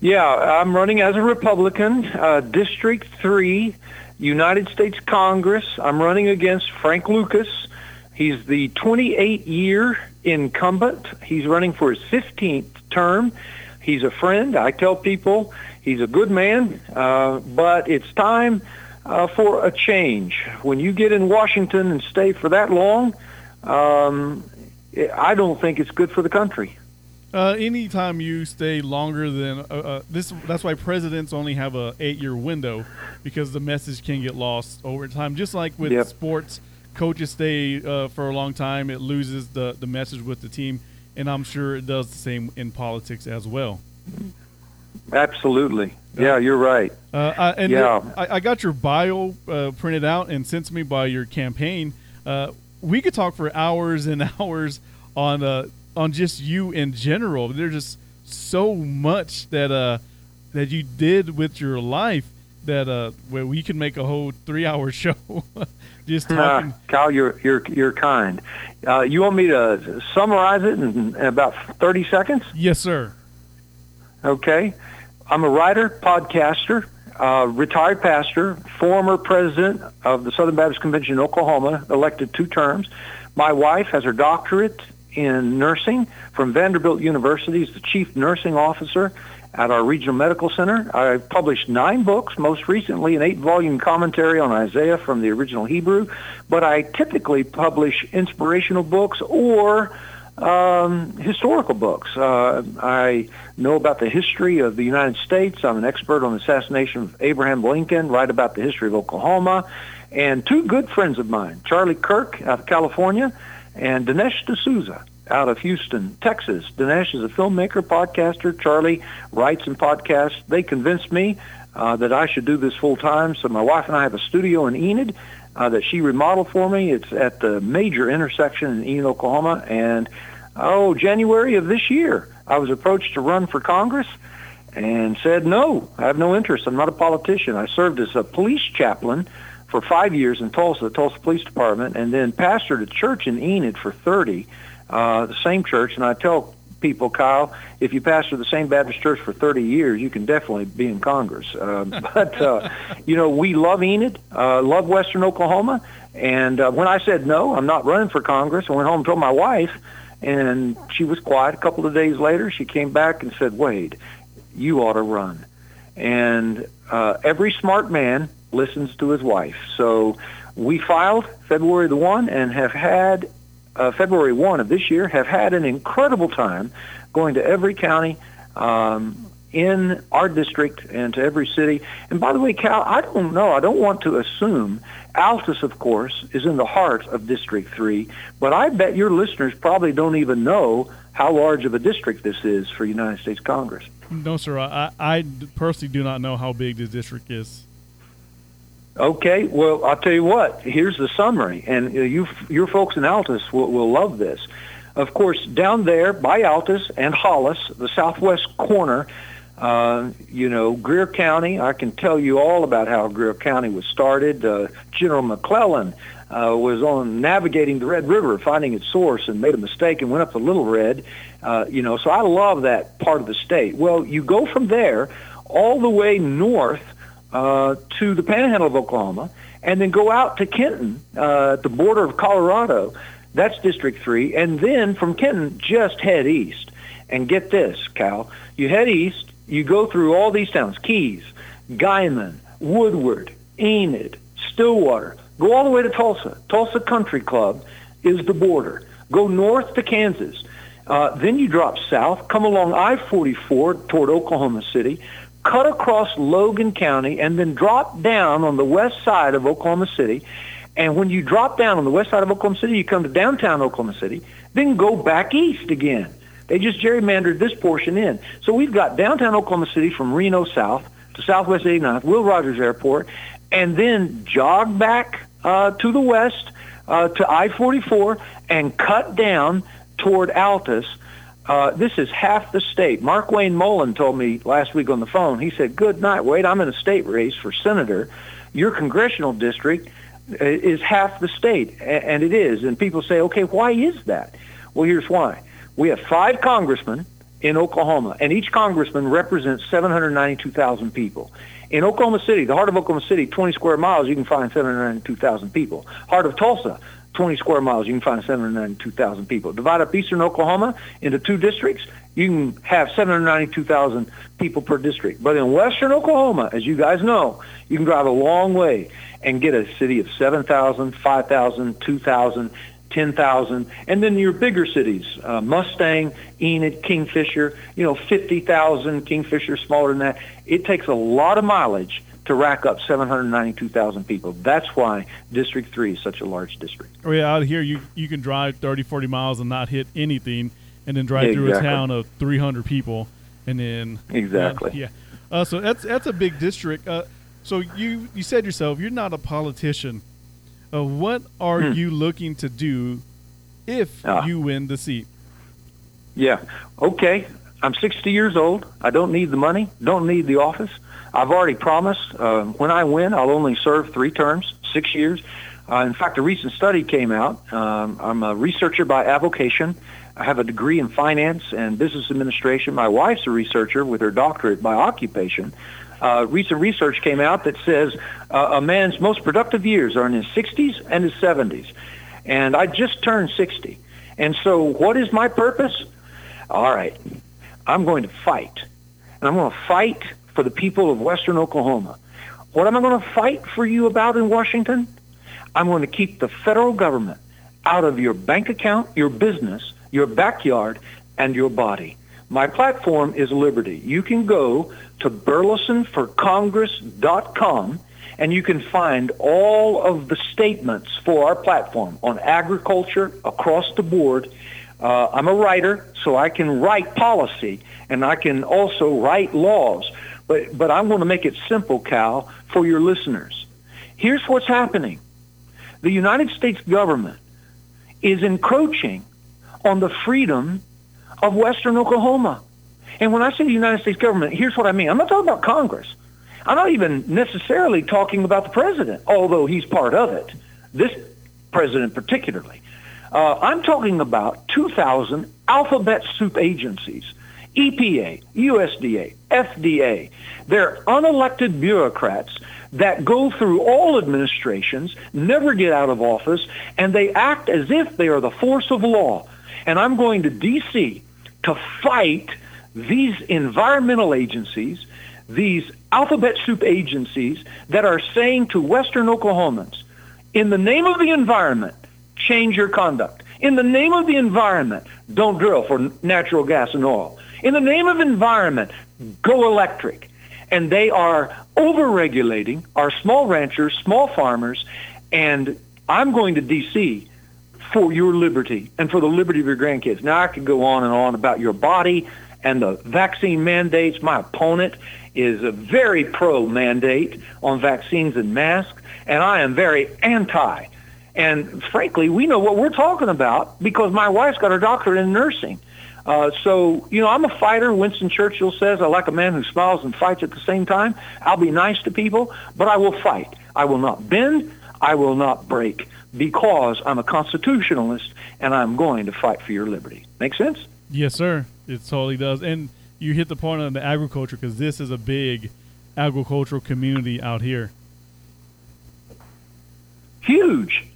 Yeah, I'm running as a Republican, uh, District 3, United States Congress. I'm running against Frank Lucas. He's the 28-year incumbent. He's running for his 15th term. He's a friend. I tell people he's a good man, uh, but it's time uh, for a change. When you get in Washington and stay for that long, um, I don't think it's good for the country. Uh, anytime you stay longer than uh, uh, this, that's why presidents only have a eight-year window because the message can get lost over time. Just like with Yep. sports, coaches stay uh, for a long time, it loses the the message with the team, and I'm sure it does the same in politics as well. Absolutely. Yeah, you're right. Uh, I, and Yeah. I, I got your bio uh, printed out and sent to me by your campaign. Uh, we could talk for hours and hours on uh, on just you in general. There's just so much that uh, that you did with your life that uh, where we can make a whole three hour show just talking. Ah, Kyle, you're you're you're kind. Uh, you want me to summarize it in, in about 30 seconds? Yes, sir. Okay. I'm a writer, podcaster, uh, retired pastor, former president of the Southern Baptist Convention in Oklahoma, elected two terms. My wife has her doctorate in nursing from Vanderbilt University. Is the chief nursing officer at our regional medical center. I've published nine books, most recently an eight-volume commentary on Isaiah from the original Hebrew. But I typically publish inspirational books or um, historical books. Uh, I know about the history of the United States. I'm an expert on the assassination of Abraham Lincoln, write about the history of Oklahoma. And two good friends of mine, Charlie Kirk out of California and Dinesh D'Souza out of Houston, Texas. Dinesh is a filmmaker, podcaster. Charlie writes and podcasts. They convinced me uh, that I should do this full time. So my wife and I have a studio in Enid uh, that she remodeled for me. It's at the major intersection in Enid, Oklahoma. And oh, January of this year, I was approached to run for Congress and said no. I have no interest. I'm not a politician. I served as a police chaplain for five years in Tulsa, the Tulsa Police Department, and then pastored a church in Enid for 30, uh, the same church. And I tell people, Kyle, if you pastor the same Baptist church for 30 years, you can definitely be in Congress. Uh, but, uh, you know, we love Enid, uh, love Western Oklahoma. And uh, when I said no, I'm not running for Congress, I went home and told my wife, and she was quiet. A couple of days later, she came back and said, Wade, you ought to run. And uh, every smart man listens to his wife. So we filed February the 1 and have had, uh, February 1 of this year, have had an incredible time going to every county um, in our district and to every city. And by the way, Cal, I don't know. I don't want to assume. Altus, of course, is in the heart of District 3, but I bet your listeners probably don't even know how large of a district this is for United States Congress. No, sir. I, I personally do not know how big this district is. Okay, well, I'll tell you what. Here's the summary, and uh, you, your folks in Altus will, will love this. Of course, down there by Altus and Hollis, the southwest corner, uh, you know, Greer County. I can tell you all about how Greer County was started. Uh, General McClellan uh, was on navigating the Red River, finding its source, and made a mistake and went up the Little Red. Uh, you know, so I love that part of the state. Well, you go from there all the way north uh, to the panhandle of Oklahoma, and then go out to Kenton uh, at the border of Colorado. That's District 3. And then from Kenton, just head east. And get this, Cal. You head east, you go through all these towns, Keyes, Guymon, Woodward, Enid, Stillwater. Go all the way to Tulsa. Tulsa Country Club is the border. Go north to Kansas. Uh, then you drop south, come along I-44 toward Oklahoma City, cut across Logan County, and then drop down on the west side of Oklahoma City. And when you drop down on the west side of Oklahoma City, you come to downtown Oklahoma City, then go back east again. They just gerrymandered this portion in. So we've got downtown Oklahoma City from Reno south to Southwest 89th, Will Rogers Airport, and then jog back uh, to the west uh, to I-44 and cut down toward Altus. Uh, this is half the state. Markwayne Mullin told me last week on the phone. He said, "Good night, Wade. I'm in a state race for senator. your congressional district uh, is half the state, and it is. And people say, okay, why is that? Well, here's why. We have five congressmen in Oklahoma, and each congressman represents 792,000 people. In Oklahoma City, the heart of Oklahoma City, 20 square miles, you can find 792,000 people. Heart of Tulsa, 20 square miles, you can find 792,000 people. Divide up eastern Oklahoma into two districts, you can have 792,000 people per district. But in western Oklahoma, as you guys know, you can drive a long way and get a city of 7,000, 5,000, 2,000, 10,000, and then your bigger cities, uh, Mustang, Enid, Kingfisher, you know, 50,000, Kingfisher smaller than that. It takes a lot of mileage to rack up 792,000 people. That's why District 3 is such a large district. Oh yeah, out here you you can drive 30, 40 miles and not hit anything, and then drive through a town of 300 people, and then Exactly. yeah. Uh, so that's that's a big district. Uh, so you you said yourself you're not a politician. Uh, what are Hmm. you looking to do if Ah. you win the seat? Yeah. Okay. I'm 60 years old. I don't need the money. Don't need the office. I've already promised uh, when I win, I'll only serve three terms, six years. Uh, in fact, a recent study came out. Um, I'm a researcher by avocation. I have a degree in finance and business administration. My wife's a researcher with her doctorate by occupation. Uh, recent research came out that says uh, a man's most productive years are in his 60s and his 70s. And I just turned 60. And so what is my purpose? All right. I'm going to fight. And I'm going to fight for the people of western Oklahoma. What am I going to fight for you about in Washington? I'm going to keep the federal government out of your bank account, your business, your backyard, and your body. My platform is liberty. You can go to burlesonforcongress.com and you can find all of the statements for our platform on agriculture across the board. Uh, I'm a writer, so I can write policy and I can also write laws. But, but I want to make it simple, Cal, for your listeners. Here's what's happening. The United States government is encroaching on the freedom of Western Oklahoma. And when I say the United States government, here's what I mean. I'm not talking about Congress. I'm not even necessarily talking about the president, although he's part of it. This president particularly. Uh, I'm talking about 2,000 alphabet soup agencies, EPA, USDA, FDA. They're unelected bureaucrats that go through all administrations, never get out of office, and they act as if they are the force of law. And I'm going to D.C. to fight these environmental agencies, these alphabet soup agencies that are saying to Western Oklahomans, in the name of the environment, change your conduct. In the name of the environment, don't drill for natural gas and oil. In the name of environment, go electric. And they are over-regulating our small ranchers, small farmers, and I'm going to D.C. for your liberty and for the liberty of your grandkids. Now, I could go on and on about your body and the vaccine mandates. My opponent is a very pro-mandate on vaccines and masks, and I am very anti. And frankly, we know what we're talking about because my wife's got her doctorate in nursing. Uh, so, you know, I'm a fighter. Winston Churchill says, I like a man who smiles and fights at the same time. I'll be nice to people, but I will fight. I will not bend. I will not break because I'm a constitutionalist and I'm going to fight for your liberty. Make sense? Yes, sir. It totally does. And you hit the point on the agriculture because this is a big agricultural community out here. Huge.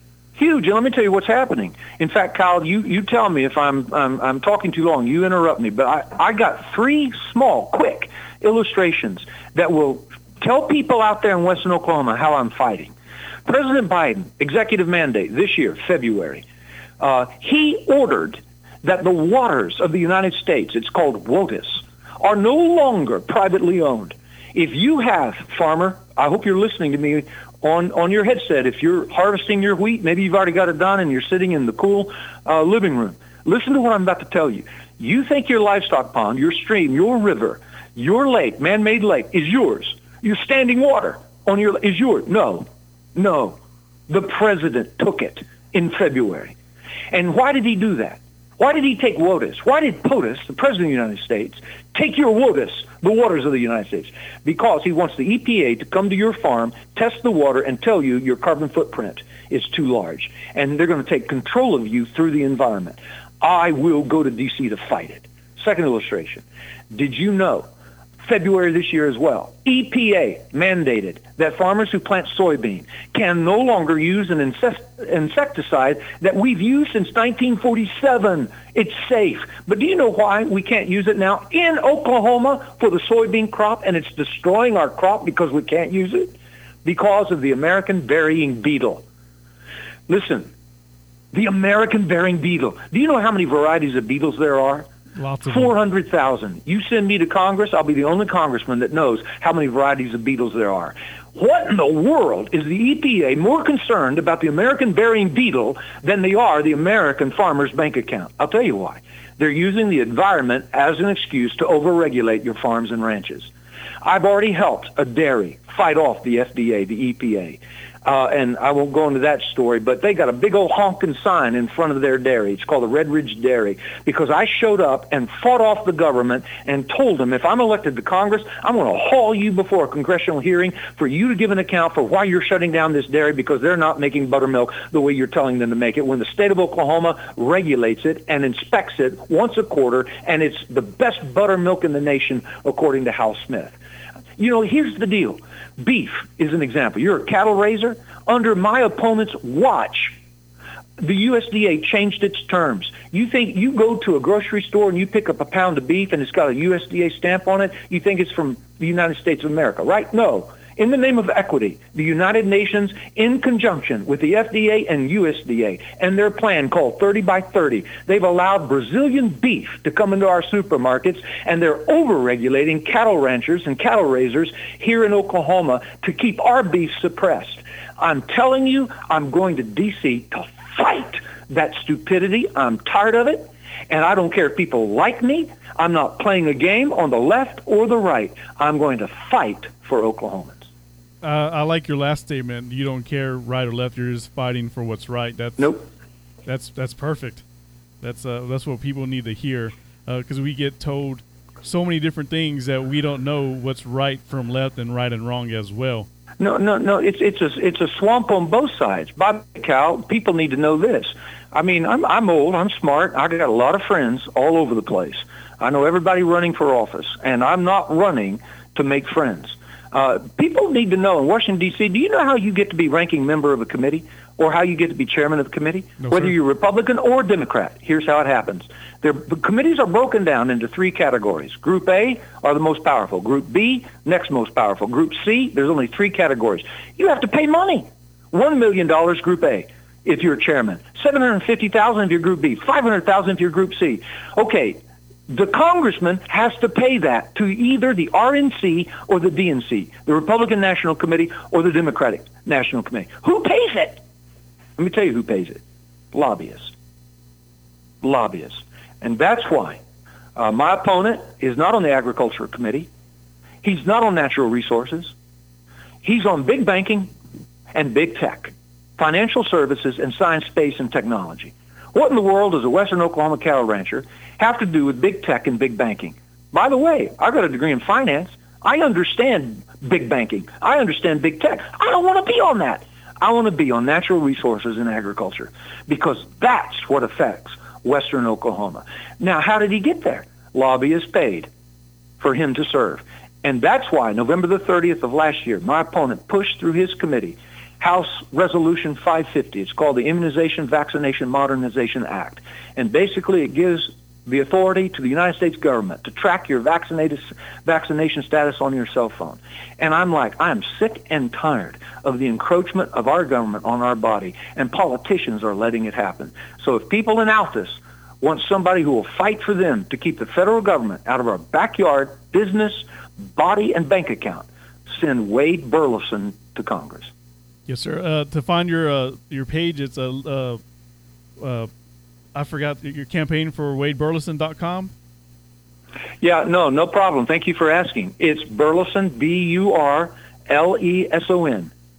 Huge. And let me tell you what's happening. In fact, Kyle, you, you tell me if I'm, I'm, I'm talking too long. You interrupt me. But I, I got three small, quick illustrations that will tell people out there in western Oklahoma how I'm fighting. President Biden, executive mandate this year, February, uh, he ordered that the waters of the United States, it's called WOTUS, are no longer privately owned. If you have, farmer, I hope you're listening to me on, on your headset. If you're harvesting your wheat, maybe you've already got it done and you're sitting in the cool uh, living room. Listen to what I'm about to tell you. You think your livestock pond, your stream, your river, your lake, man-made lake, is yours. Your standing water on your is yours. No, no. The president took it in February. And why did he do that? Why did he take WOTUS? Why did POTUS, the President of the United States, take your WOTUS, the waters of the United States? Because he wants the EPA to come to your farm, test the water, and tell you your carbon footprint is too large. And they're going to take control of you through the environment. I will go to D.C. to fight it. Second illustration. Did you know February this year as well. EPA mandated that farmers who plant soybean can no longer use an insecticide that we've used since 1947. It's safe. But do you know why we can't use it now in Oklahoma for the soybean crop and it's destroying our crop because we can't use it? Because of the American burying beetle. Listen, the American burying beetle. Do you know how many varieties of beetles there are? Lots of 400,000. You send me to Congress, I'll be the only congressman that knows how many varieties of beetles there are. What in the world is the EPA more concerned about the American burying beetle than they are the American farmer's bank account? I'll tell you why. They're using the environment as an excuse to overregulate your farms and ranches. I've already helped a dairy fight off the FDA, the EPA. Uh, and I won't go into that story, but they got a big old honking sign in front of their dairy. It's called the Red Ridge Dairy because I showed up and fought off the government and told them if I'm elected to Congress, I'm going to haul you before a congressional hearing for you to give an account for why you're shutting down this dairy because they're not making buttermilk the way you're telling them to make it when the state of Oklahoma regulates it and inspects it once a quarter and it's the best buttermilk in the nation according to Hal Smith. You know, here's the deal. Beef is an example. You're a cattle raiser. Under my opponent's watch, the USDA changed its terms. You think you go to a grocery store and you pick up a pound of beef and it's got a USDA stamp on it, you think it's from the United States of America, right? No. In the name of equity, the United Nations, in conjunction with the FDA and USDA and their plan called 30 by 30, they've allowed Brazilian beef to come into our supermarkets and they're over-regulating cattle ranchers and cattle raisers here in Oklahoma to keep our beef suppressed. I'm telling you, I'm going to D.C. to fight that stupidity. I'm tired of it. And I don't care if people like me. I'm not playing a game on the left or the right. I'm going to fight for Oklahomans. Uh, I like your last statement. You don't care right or left. You're just fighting for what's right. That's nope. That's that's perfect. That's uh, that's what people need to hear because we get told so many different things that we don't know what's right from left and right and wrong as well. No, no, no. It's it's a it's a swamp on both sides. Bob Cal, people need to know this. I mean, I'm I'm old. I'm smart. I got a lot of friends all over the place. I know everybody running for office, and I'm not running to make friends. Uh, people need to know in Washington D.C. Do you know how you get to be ranking member of a committee, or how you get to be chairman of a committee? No, Whether sir. you're Republican or Democrat, here's how it happens. Their the committees are broken down into three categories. Group A are the most powerful. Group B, next most powerful. Group C, there's only three categories. You have to pay money. One million dollars, Group A, if you're chairman. Seven hundred fifty thousand if you're Group B. Five hundred thousand if you're Group C. Okay, the congressman has to pay that to either the RNC or the DNC, the Republican National Committee or the Democratic National Committee. Who pays it? Let me tell you who pays it. Lobbyists. Lobbyists. And that's why uh, my opponent is not on the Agriculture Committee. He's not on natural resources. He's on big banking and big tech, financial services, and science, space, and technology. What in the world does a Western Oklahoma cattle rancher have to do with big tech and big banking? By the way, I've got a degree in finance. I understand big banking. I understand big tech. I don't want to be on that. I want to be on natural resources and agriculture because that's what affects Western Oklahoma. Now, how did he get there? Lobbyists paid for him to serve. And that's why November the 30th of last year, my opponent pushed through his committee House Resolution 550. It's called the Immunization Vaccination Modernization Act. And basically it gives the authority to the United States government to track your vaccinated, vaccination status on your cell phone. And I'm like, I'm sick and tired of the encroachment of our government on our body, and politicians are letting it happen. So if people in Altus want somebody who will fight for them to keep the federal government out of our backyard, business, body, and bank account, send Wade Burleson to Congress. Yes, sir. Uh, to find your uh, your page, it's a uh, uh, I forgot your campaign for WadeBurleson.com. Yeah, no, no problem. Thank you for asking. It's Burleson, B-U-R-L-E-S-O-N,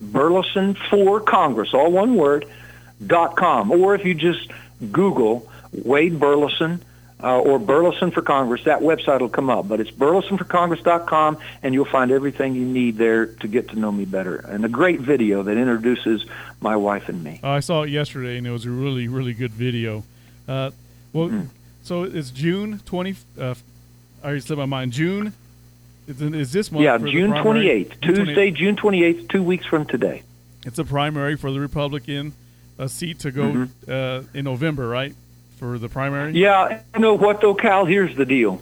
Burleson for Congress, all one word, dot com. Or if you just Google Wade Burleson uh, or Burleson for Congress. That website will come up, but it's burlesonforcongress.com, and you'll find everything you need there to get to know me better. And a great video that introduces my wife and me. Oh, I saw it yesterday, and it was a really, really good video. Uh, well, Mm-hmm. so it's June 20. Uh, I already slipped my mind. June. Is, is this month? Yeah, June 28th, June 28th. Tuesday, June 28th, two weeks from today. It's a primary for the Republican uh, seat to go Mhm. uh, in November, right? For the primary. Yeah, you know what though, Cal? Here's the deal.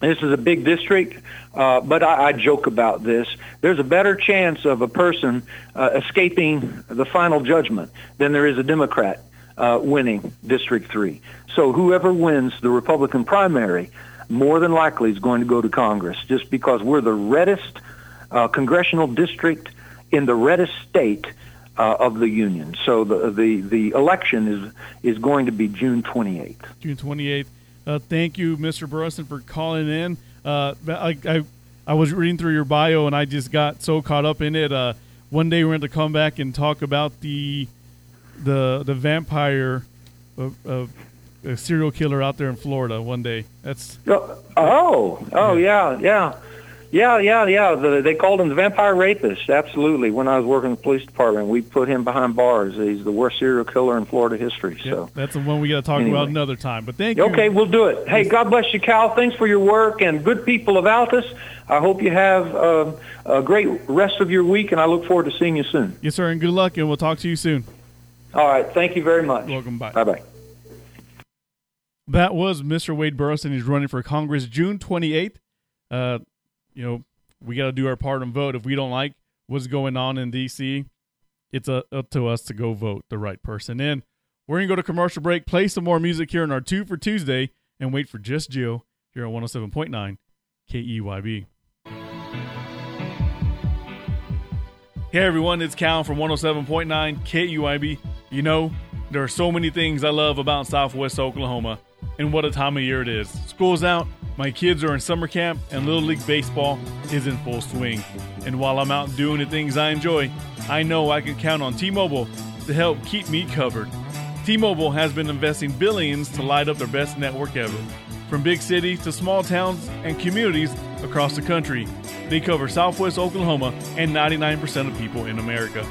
This is a big district, uh, but I, I joke about this. There's a better chance of a person uh, escaping the final judgment than there is a Democrat uh, winning District 3. So whoever wins the Republican primary more than likely is going to go to Congress just because we're the reddest uh, congressional district in the reddest state uh, of the union. So the, the, the election is, is going to be June 28th. June 28th. Uh, thank you, Mr. Burleson, for calling in. Uh, I, I, I was reading through your bio and I just got so caught up in it. Uh, one day we're going to come back and talk about the the the vampire uh, uh, uh, serial killer out there in Florida. One day, that's Oh, oh, oh, yeah, yeah, yeah, yeah, yeah. The, they called him the vampire rapist. Absolutely. When I was working in the police department, we put him behind bars. He's the worst serial killer in Florida history. So, that's the one we got to talk Anyway. about another time. But thank you. okay, we'll do it. Hey, God bless you, Cal. Thanks for your work and good people of Altus. I hope you have uh, a great rest of your week, and I look forward to seeing you soon. Yes, sir, and good luck, and we'll talk to you soon. All right. Thank you very much. Welcome. Bye. Bye bye. That was Mr. Wade Burleson. He's running for Congress June 28th. Uh, you know, we got to do our part and vote. If we don't like what's going on in D.C., it's uh, up to us to go vote the right person in. We're going to go to commercial break, play some more music here in our Two for Tuesday, and wait for Just Jill here on 107.9 KEYB. Hey everyone, it's Cal from 107.9 KEYB. You know, there are so many things I love about Southwest Oklahoma, and what a time of year it is. School's out, my kids are in summer camp, and Little League Baseball is in full swing. And while I'm out doing the things I enjoy, I know I can count on T Mobile to help keep me covered. T Mobile has been investing billions to light up their best network ever. From big cities to small towns and communities across the country, they cover Southwest Oklahoma and 99% of people in America,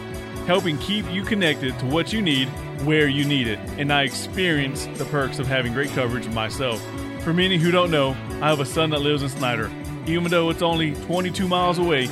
helping keep you connected to what you need where you need it. And I experience the perks of having great coverage myself. For many who don't know, I have a son that lives in Snyder. Even though it's only 22 miles away,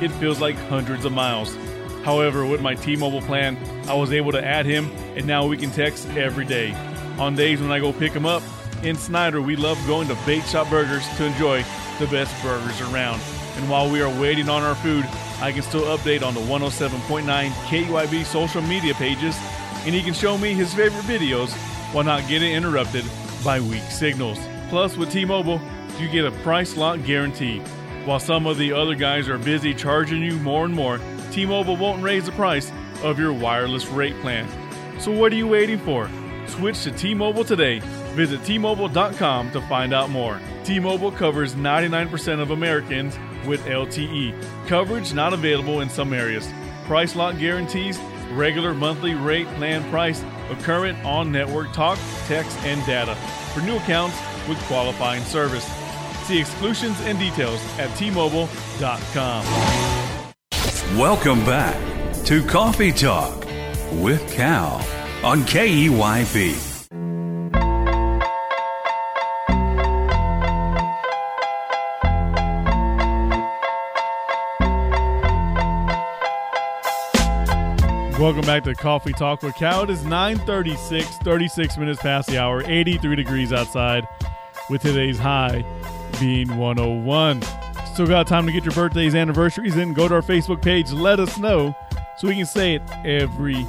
it feels like hundreds of miles. However, with my T-Mobile plan, I was able to add him, and now we can text every day. On days when I go pick him up, in Snyder, we love going to Bait Shop Burgers to enjoy the best burgers around. And while we are waiting on our food, I can still update on the 107.9 KEYB social media pages, and he can show me his favorite videos while not getting interrupted by weak signals. Plus, with T-Mobile, you get a price lock guarantee. While some of the other guys are busy charging you more and more, T-Mobile won't raise the price of your wireless rate plan. So what are you waiting for? Switch to T-Mobile today. Visit T-Mobile.com to find out more. T-Mobile covers 99% of Americans with LTE. Coverage not available in some areas. Price lock guarantees, regular monthly rate plan price current on-network talk, text, and data for new accounts with qualifying service. See exclusions and details at T-Mobile.com. Welcome back to Coffee Talk with Cal on KEYB. Welcome back to Coffee Talk with Cal. It is 936, 36 minutes past the hour, 83 degrees outside, with today's high being 101. Still got time to get your birthdays, anniversaries in. Go to our Facebook page, let us know so we can say it every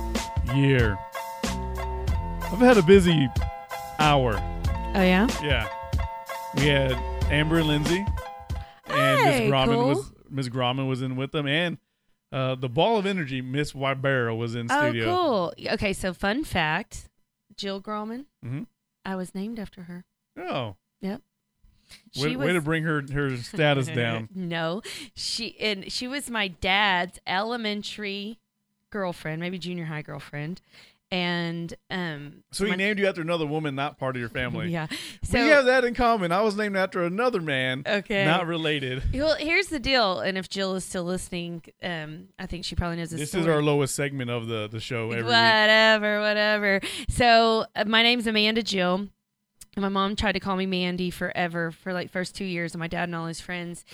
year. I've had a busy hour. Oh yeah. Yeah. We had Amber and Lindsay, and Miss Hey, Grauman cool. was Miss Grauman was in with them, and uh, the ball of energy, Miss Wybera was in studio. Oh, cool. Okay, so fun fact Jill Grauman, Mhm. I was named after her. Oh, Yep. way, way to bring her her status down. no, she and she was my dad's elementary girlfriend, maybe junior high girlfriend, and um, So he my- named you after another woman, not part of your family. Yeah. So we have that in common. I was named after another man. Okay. Not related. Well, here's the deal, and if Jill is still listening, um, I think she probably knows this. This is our lowest segment of the the show every week. whatever, whatever. So uh, my name's Amanda Jill. And my mom tried to call me Mandy forever for like first two years, and my dad and all his friends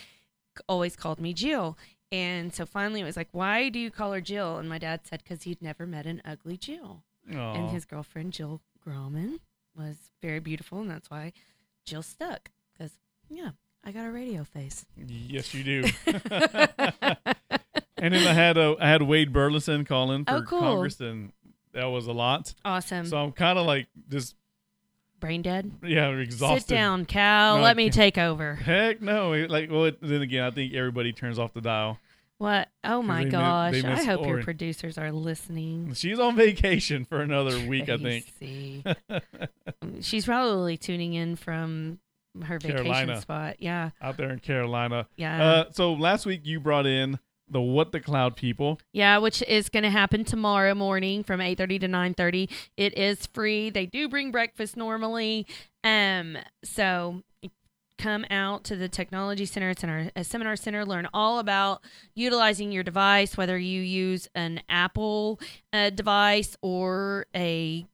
always called me Jill. And so finally, it was like, "Why do you call her Jill?" And my dad said, "Because he'd never met an ugly Jill." Aw. And his girlfriend Jill Grauman was very beautiful, and that's why Jill stuck. Because yeah, I got a radio face. Yes, you do. and then I had uh, I had Wade Burleson calling for Oh, cool. Congress, and that was a lot. Awesome. So I'm kind of like just Brain dead. yeah exhausted. Sit down, Cal. No, Let me take over. Heck no! Like well, it, then again, I think everybody turns off the dial. What? Oh my gosh! I miss hope your producers are listening. She's on vacation for another week, I think. She's probably tuning in from her vacation Carolina. spot. Yeah. out there in Carolina. Yeah. Uh, so last week you brought in the What the Cloud people. Yeah, which is going to happen tomorrow morning from 8:30 to 9:30. It is free. They do bring breakfast normally. Um so come out to the technology center it's in our a seminar center learn all about utilizing your device whether you use an apple uh, device or a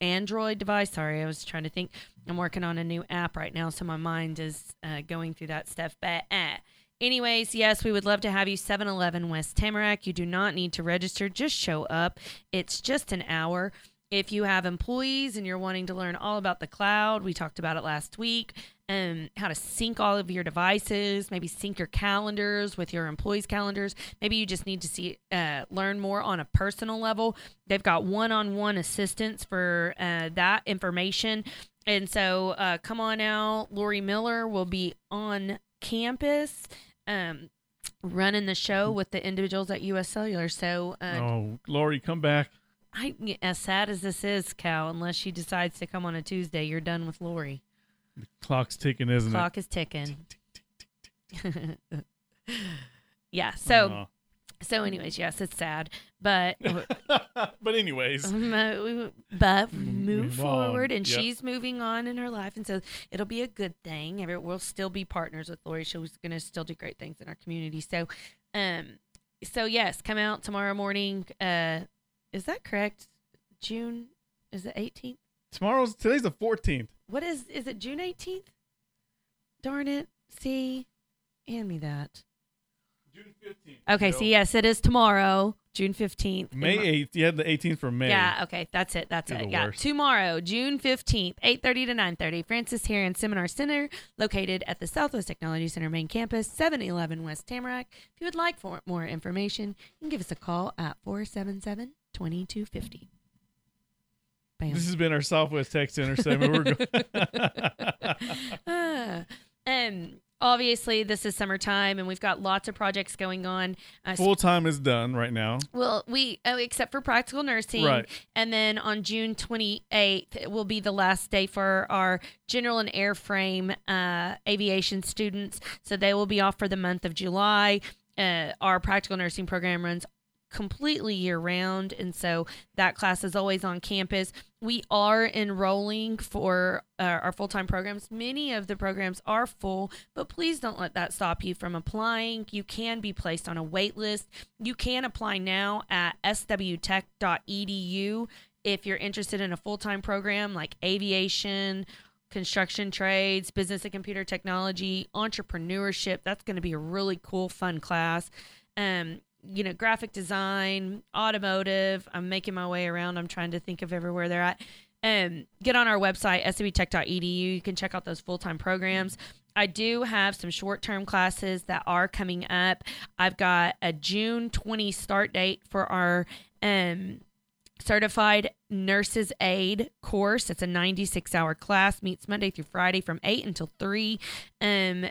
android device sorry i was trying to think i'm working on a new app right now so my mind is uh, going through that stuff but uh, anyways yes we would love to have you. 7-eleven west tamarack. You do not need to register. Just show up. It's just an hour. If you have employees and you're wanting to learn all about the cloud we talked about it last week and how to sync all of your devices maybe sync your calendars with your employees calendars. Maybe you just need to see uh, learn more on a personal level. They've got one-on-one assistance for uh, that information. And so uh, come on out. Lori miller will be on campus um, running the show with the individuals at us cellular so uh, oh, Lori, come back. I, as sad as this is, Cal, unless she decides to come on a Tuesday, you're done with Lori. The clock's ticking, isn't it? The Clock is ticking. yeah. So, Aw. So, anyways, yes, it's sad, but but anyways, Um, but move move on. forward, and Yep. she's moving on in her life, and so it'll be a good thing. We'll still be partners with Lori. She's going to still do great things in our community. So, um, so yes, come out tomorrow morning. Uh, is that correct? June is it 18th? tomorrow's today's the 14th. What is is it June 18th? Darn it. See, hand me that. June 15th. Okay, so yes, it is tomorrow, June 15th. May 8th. You had the 18th for May. Yeah, okay, that's it. That's You're it. Yeah, worst. tomorrow, June 15th, 8:30 to 9:30. Francis Heron Seminar Center, located at the Southwest Technology Center main campus, 711 West Tamarack. If you would like for more information, you can give us a call at 477-2250. Bam. This has been our Southwest Tech Center segment. We're go- Ah, um, obviously, this is summertime, and we've got lots of projects going on. Uh, Full time is done right now. well, we oh, except for practical nursing, Right. and then on June 28th it will be the last day for our general and airframe uh, aviation students. So they will be off for the month of July. Uh, our practical nursing program runs completely year round, and so that class is always on campus. We are enrolling for uh, our full time programs. Many of the programs are full, but please don't let that stop you from applying. You can be placed on a wait list. You can apply now at swtech.edu if you're interested in a full time program like aviation, construction trades, business and computer technology, entrepreneurship. That's going to be a really cool, fun class. Um, you know, graphic design, automotive. I'm making my way around. I'm trying to think of everywhere they're at. Um, get on our website, swtech.edu. You can check out those full time programs. I do have some short term classes that are coming up. I've got a June 20 start date for our um, certified nurses aid course. It's a 96 hour class, meets Monday through Friday from 8 until 3. Um,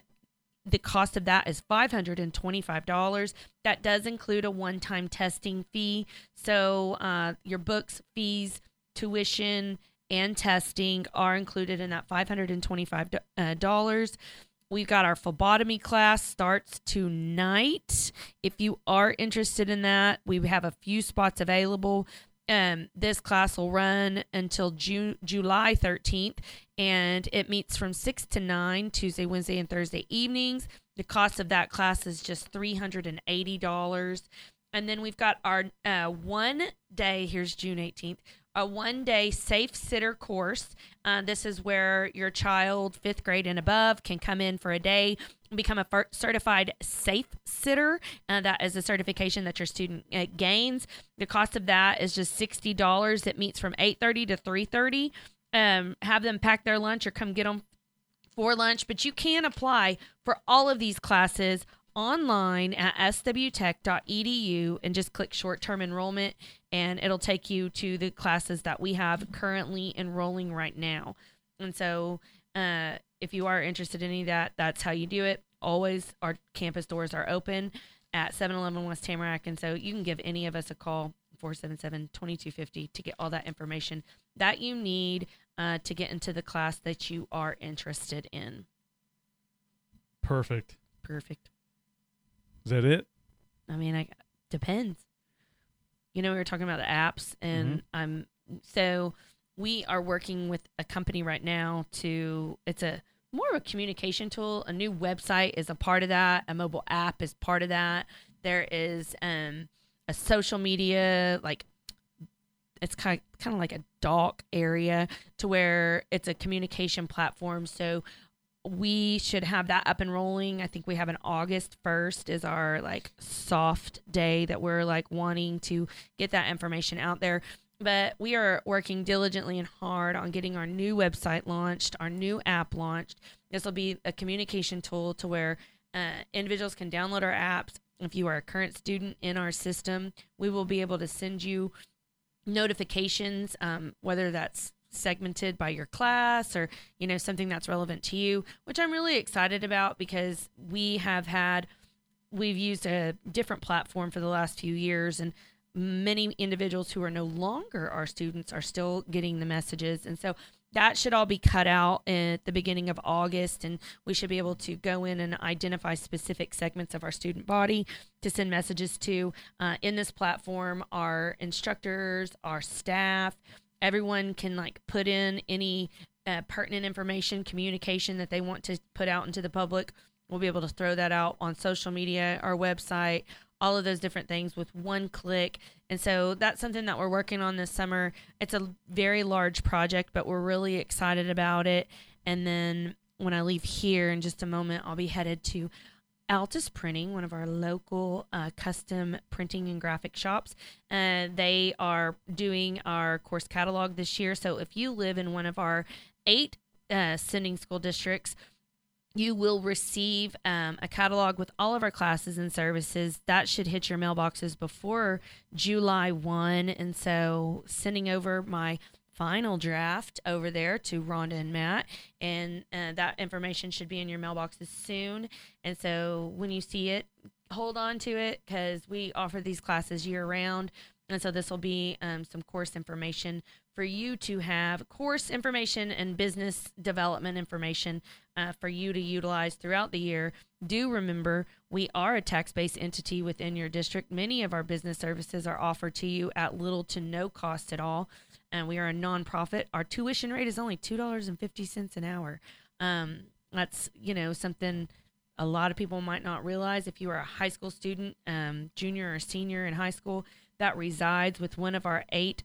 the cost of that is $525. That does include a one time testing fee. So uh, your books, fees, tuition, and testing are included in that $525. uh. We've got our phlebotomy class starts tonight. If you are interested in that, we have a few spots available. Um, this class will run until June, July 13th, and it meets from 6 to 9 Tuesday, Wednesday, and Thursday evenings. The cost of that class is just $380. And then we've got our uh, one day, here's June 18th, a one day safe sitter course. Uh, this is where your child, fifth grade and above, can come in for a day become a certified safe sitter. Uh, that is a certification that your student uh, gains. The cost of that is just $60. It meets from 8.30 to 3.30. Um, have them pack their lunch or come get them for lunch, but you can apply for all of these classes online at swtech.edu and just click short term enrollment and it'll take you to the classes that we have currently enrolling right now. And so, uh, if you are interested in any of that, that's how you do it. Always, our campus doors are open at 711 West Tamarack. And so, you can give any of us a call, 477 2250, to get all that information that you need uh, to get into the class that you are interested in. Perfect. Perfect. Is that it? I mean, I depends. You know, we were talking about the apps, and I'm so we are working with a company right now to. It's a more of a communication tool. A new website is a part of that. A mobile app is part of that. There is um a social media like it's kind of, kind of like a doc area to where it's a communication platform. So we should have that up and rolling. I think we have an August 1st is our like soft day that we're like wanting to get that information out there. But we are working diligently and hard on getting our new website launched, our new app launched. This will be a communication tool to where uh, individuals can download our apps. If you are a current student in our system, we will be able to send you notifications, um, whether that's segmented by your class or you know something that's relevant to you which i'm really excited about because we have had we've used a different platform for the last few years and many individuals who are no longer our students are still getting the messages and so that should all be cut out at the beginning of August, and we should be able to go in and identify specific segments of our student body to send messages to. Uh, in this platform, our instructors, our staff, everyone can like put in any uh, pertinent information, communication that they want to put out into the public. We'll be able to throw that out on social media, our website, all of those different things with one click. And so that's something that we're working on this summer. It's a very large project, but we're really excited about it. And then when I leave here in just a moment, I'll be headed to Altus Printing, one of our local uh, custom printing and graphic shops. Uh, they are doing our course catalog this year. So if you live in one of our eight uh, sending school districts, you will receive um, a catalog with all of our classes and services. That should hit your mailboxes before July 1. And so, sending over my final draft over there to Rhonda and Matt, and uh, that information should be in your mailboxes soon. And so, when you see it, hold on to it because we offer these classes year round. And so, this will be um, some course information for you to have course information and business development information uh, for you to utilize throughout the year. Do remember we are a tax based entity within your district. Many of our business services are offered to you at little to no cost at all. And we are a nonprofit. Our tuition rate is only $2.50 an hour. Um, that's, you know, something a lot of people might not realize. If you are a high school student, um, junior or senior in high school, that resides with one of our eight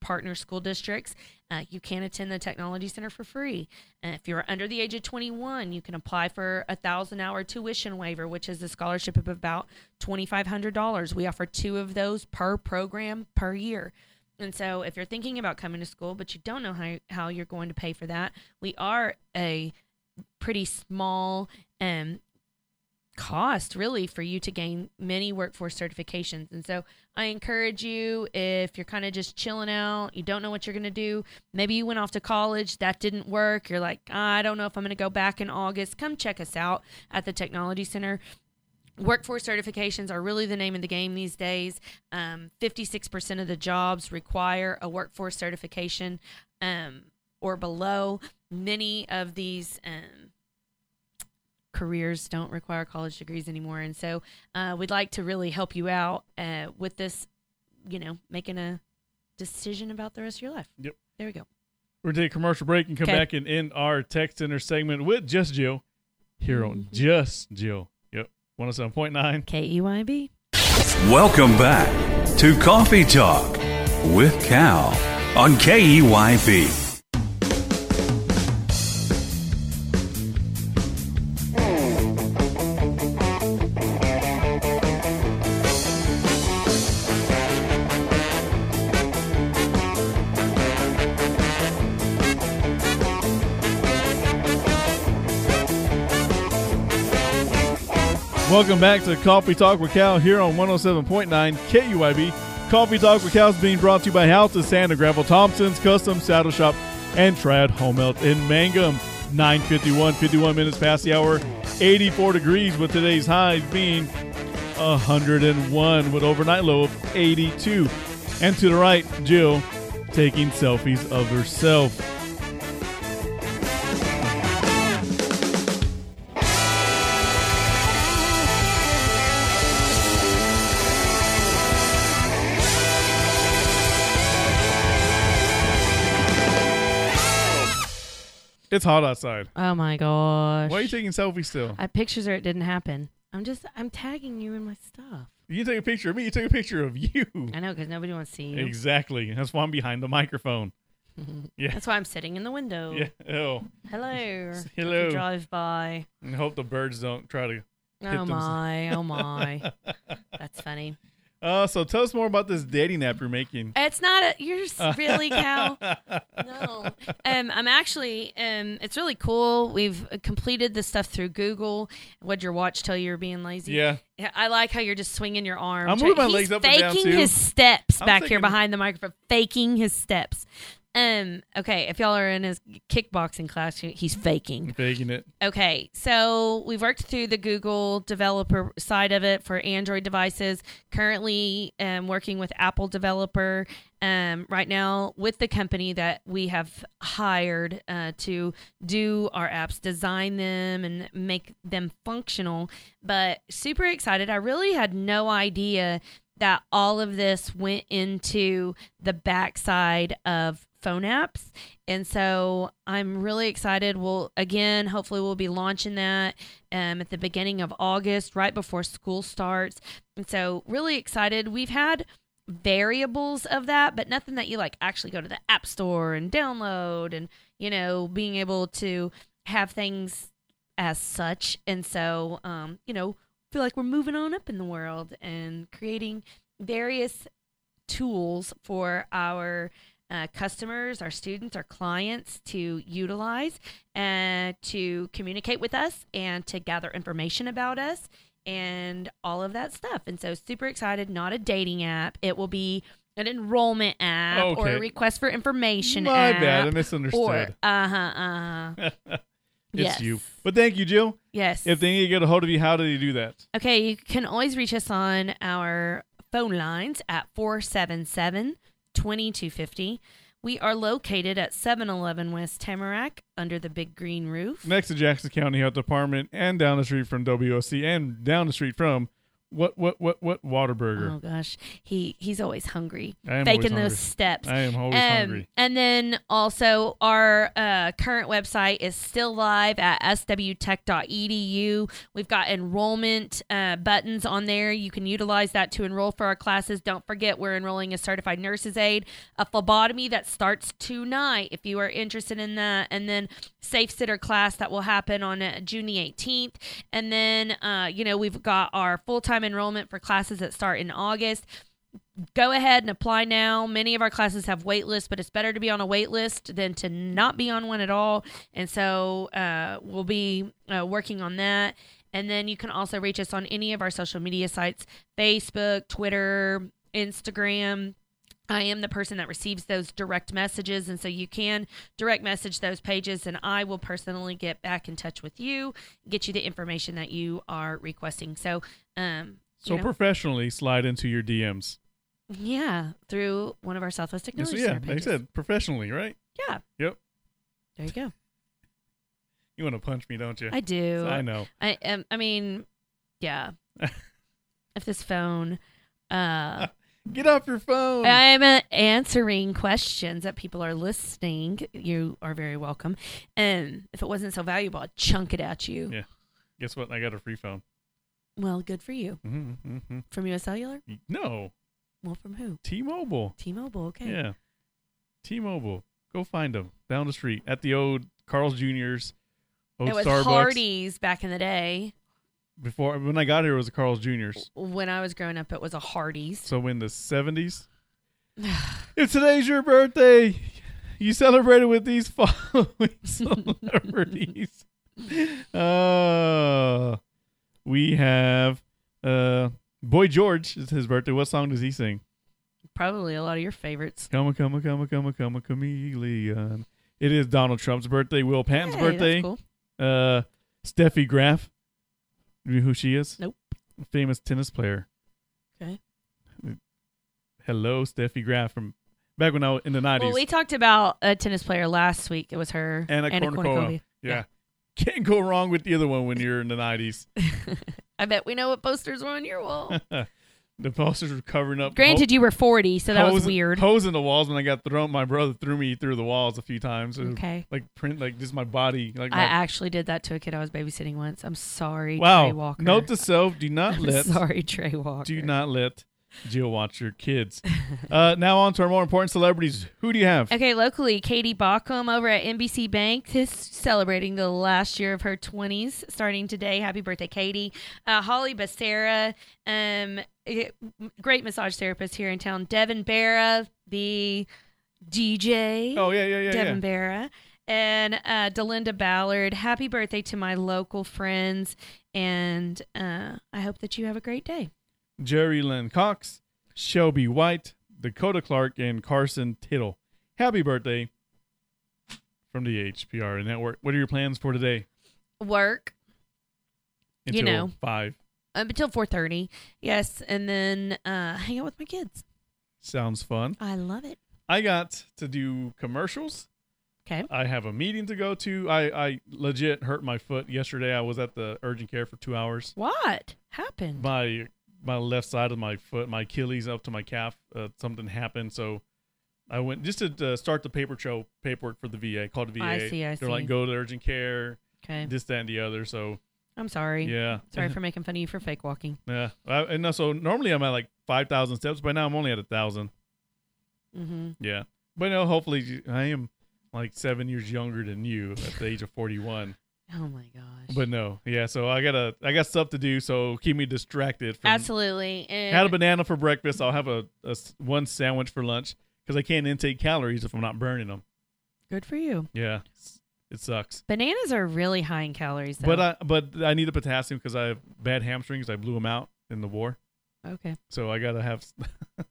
partner school districts, uh, you can attend the Technology Center for free. And if you're under the age of 21, you can apply for a thousand hour tuition waiver, which is a scholarship of about $2,500. We offer two of those per program per year. And so if you're thinking about coming to school, but you don't know how, how you're going to pay for that, we are a pretty small um, cost really for you to gain many workforce certifications. And so I encourage you if you're kind of just chilling out, you don't know what you're going to do, maybe you went off to college, that didn't work, you're like, I don't know if I'm going to go back in August, come check us out at the Technology Center. Workforce certifications are really the name of the game these days. Um, 56% of the jobs require a workforce certification um, or below. Many of these um, careers don't require college degrees anymore. And so uh, we'd like to really help you out uh, with this, you know, making a decision about the rest of your life. Yep. There we go. We're going to take a commercial break and come Okay. back and end our text center segment with Just Jill here on Mm-hmm. Just Jill. Yep. 107.9. KEYB. Welcome back to Coffee Talk with Cal on E Welcome back to Coffee Talk with Cal here on 107.9 KEYB. Coffee Talk with Cal is being brought to you by House of Santa Gravel Thompson's Custom Saddle Shop and Trad Home Health in Mangum. 951, 51 minutes past the hour, 84 degrees with today's high being 101 with overnight low of 82. And to the right, Jill taking selfies of herself. It's hot outside. Oh my gosh. Why are you taking selfies still? I pictures or it didn't happen. I'm just I'm tagging you in my stuff. You take a picture of me. You take a picture of you. I know because nobody wants to see you. Exactly. That's why I'm behind the microphone. Yeah. That's why I'm sitting in the window. Yeah. Oh. Hello. Hello. Drive by. And hope the birds don't try to. hit Oh them. my. Oh my. That's funny. Uh, so tell us more about this dating app you're making. It's not a. You're s- really Cal. No. Um, I'm actually. Um, it's really cool. We've completed the stuff through Google. What'd your watch tell you you're being lazy? Yeah. Yeah, I like how you're just swinging your arm. I'm moving my He's legs up and faking down, too. his steps I'm back here thinking- behind the microphone. Faking his steps. Um. Okay. If y'all are in his kickboxing class, he's faking. Faking it. Okay, so we've worked through the Google developer side of it for Android devices. Currently, um, working with Apple developer um, right now with the company that we have hired uh, to do our apps, design them, and make them functional. But super excited! I really had no idea that all of this went into the backside of phone apps. And so I'm really excited. We'll again, hopefully, we'll be launching that um, at the beginning of August, right before school starts. And so, really excited. We've had variables of that, but nothing that you like actually go to the App Store and download and, you know, being able to have things as such. And so, um, you know, feel like we're moving on up in the world and creating various tools for our uh, customers, our students, our clients to utilize and to communicate with us and to gather information about us and all of that stuff. And so, super excited. Not a dating app. It will be an enrollment app or a request for information My app. bad, I misunderstood. uh huh. Uh huh. It's Yes. you. But thank you, Jill. Yes. If they need to get a hold of you, how do they do that? Okay, you can always reach us on our phone lines at 477 2250. We are located at 711 West Tamarack under the big green roof. Next to Jackson County Health Department and down the street from WOC and down the street from what what what what Whataburger. Oh gosh, he he's always hungry, I am faking always those hungry. steps. I am always Um, hungry. And then also our uh, current website is still live at swtech.edu. We've got enrollment uh, buttons on there. You can utilize that to enroll for our classes. Don't forget we're enrolling a certified nurse's aide, a phlebotomy that starts tonight if you are interested in that, and then safe sitter class that will happen on uh, June the 18th. And then uh, you know we've got our full time enrollment for classes that start in August go ahead and apply now. Many of our classes have wait lists, but it's better to be on a wait list than to not be on one at all. And so uh, we'll be uh, working on that. And then you can also reach us on any of our social media sites Facebook, Twitter, Instagram. I am the person that receives those direct messages. And so you can direct message those pages, and I will personally get back in touch with you, get you the information that you are requesting. So, um, you So know. professionally slide into your DMs. Yeah, through one of our Southwest Technology yeah, Center they pages. said professionally, right? Yeah. Yep. There you go. You want to punch me, don't you? I do. I know. I um, I mean, yeah. if this phone, uh, Get off your phone. I'm uh, answering questions that people are listening. You are very welcome. And if it wasn't so valuable, I'd chunk it at you. yeah. Guess what? I got a free phone. Well, good for you. Mm-hmm, mm-hmm. From US Cellular? No, Well, from who? T-Mobile. T-Mobile. Okay. Yeah. T-Mobile. Go find them down the street at the old Carl's Jr.'s, old it was Starbucks. Hardee's back in the day. Before when I got here, it was a Carl's Jr.'s. When I was growing up, it was a Hardee's. So in the seventies, if today's your birthday, you celebrated with these following celebrities. Uh, we have uh, Boy George. It's his birthday. What song does he sing? Probably a lot of your favorites. Come on, come on, come on, come on, come on, chameleon. It is Donald Trump's birthday. Will Patton's Hey, birthday. cool. Uh, Steffi Graf. You know who she is? Nope. Famous tennis player. Okay. Hello, Steffi Graf from back when I was in the nineties. Well, we talked about a tennis player last week. It was her. Anna, Kournikova. Yeah. Can't go wrong with the other one when you're in the nineties. I bet we know what posters were on your wall. the posters were covering up. Granted, you were 40, so that was weird. In the walls when I got thrown. My brother threw me through the walls a few times. Okay. Like print, like just my body. Like I actually did that to a kid I was babysitting once. I'm sorry, Trey wow. Walker. Note to self: Do not I'm let. sorry, Trey Walker. Do not let Jill watch your kids. uh, now on to our more important celebrities. Who do you have? Okay, locally, Katie Baucom over at NBC Bank is celebrating the last year of her 20s, starting today. Happy birthday, Katie. Uh, Holly Becerra, um, eh, great massage therapist here in town. Devin Barra, the DJ. Oh yeah, yeah, yeah. Devin yeah. Barra. And uh, Delinda Ballard, happy birthday to my local friends. And uh, I hope that you have a great day. Jerry Lynn Cox, Shelby White, Dakota Clark, and Carson Tittle. Happy birthday from the HPR Network. What are your plans for today? Work. Until You know. five. up until 4.30 yes and then uh hang out with my kids Sounds fun. i love it I got to do commercials. okay I have a meeting to go to. I, I legit hurt my foot yesterday. I was at the urgent care for two hours. what happened My my left side of my foot, my Achilles up to my calf, uh, something happened. So I went just to uh, start the paper trail paperwork for the VA. Called the VA. I see, I They're like go to urgent care. Okay. This, that, and the other. So i'm sorry yeah. sorry for making fun of you for fake walking Yeah. I, and so normally I'm at like five thousand steps, but now I'm only at a thousand. mm-hmm Yeah. But no, hopefully I am like seven years younger than you at the age of forty one. Oh my gosh But no, yeah. So I gotta, I got stuff to do. So keep me distracted. From, absolutely and Had a banana for breakfast. I'll have a one sandwich for lunch because I can't intake calories if I'm not burning them. good for you Yeah, it sucks. bananas are really high in calories though. But I, but I need the potassium because I have bad hamstrings. I blew them out in the war, okay so I gotta have.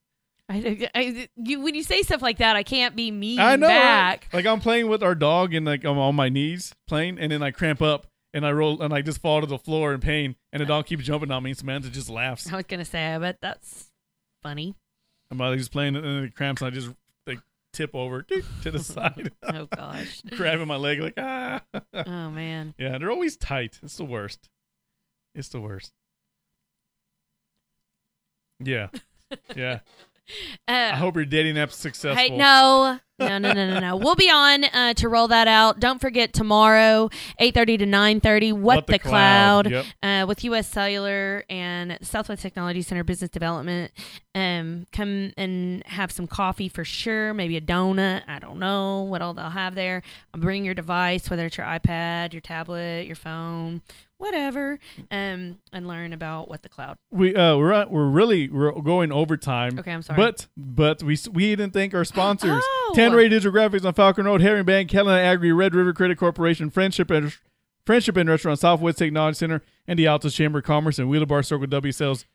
I, I, you, when you say stuff like that, I can't be mean I know. right? back. Like I'm playing with our dog and like I'm on my knees playing, and then I cramp up and I roll and I just fall to the floor in pain, and the dog keeps jumping on me. And Samantha just laughs. I was gonna say, I bet that's funny. I'm like just playing, and then it cramps, and I just like tip over to the side. Oh gosh. grabbing my leg like ah. Oh man. Yeah, they're always tight. It's the worst. It's the worst. Yeah, yeah. I Uh, hope your dating app's successful. Hey, no, no, no, no, no, no. We'll be on uh, to roll that out. Don't forget tomorrow, eight thirty to nine thirty. What, What the the, Cloud, cloud? yep. Uh, with U.S. Cellular and Southwest Technology Center Business Development. Um, come and have some coffee for sure. Maybe a donut. I don't know what all they'll have there. Bring your device, whether it's your iPad, your tablet, your phone, whatever, um, and learn about what the cloud. We uh we're at, we're really we're going overtime. Okay, I'm sorry. But but we we didn't thank our sponsors. Oh. Tanneray Digital Graphics on Falcon Road, Herring Bank, Helena Agri, Red River Credit Corporation, Friendship and Friendship and Restaurant, Southwest Technology Center, and the Altus Chamber of Commerce and Wheeler Bar Circle W Sales.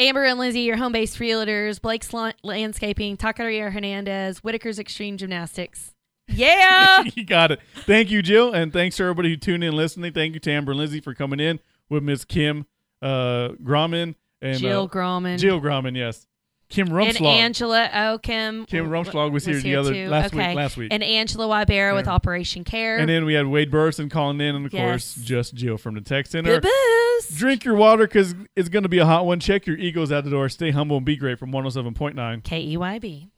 Amber and Lindsay, your home based realtors, Blake's Lan- Landscaping, Taqueria Hernandez, Whitaker's Extreme Gymnastics. Yeah. you got it. Thank you, Jill, and thanks to everybody who tuned in listening. Thank you to Amber and Lizzie for coming in with Miss Kim uh, Grauman and Jill uh, Grauman. Jill Grauman, yes. Kim Rumschlag. and Angela Oh, Kim. Kim Rumschlag was here the other- too. last week- last week. And Angela Wybera with Operation Care. And then we had Wade Burleson calling in, and of Yes. course, just Jill from the Tech Center. Boo-boo. Toast. Drink your water because it's going to be a hot one. Check your egos at the door. Stay humble and be great from 107.9 KEYB.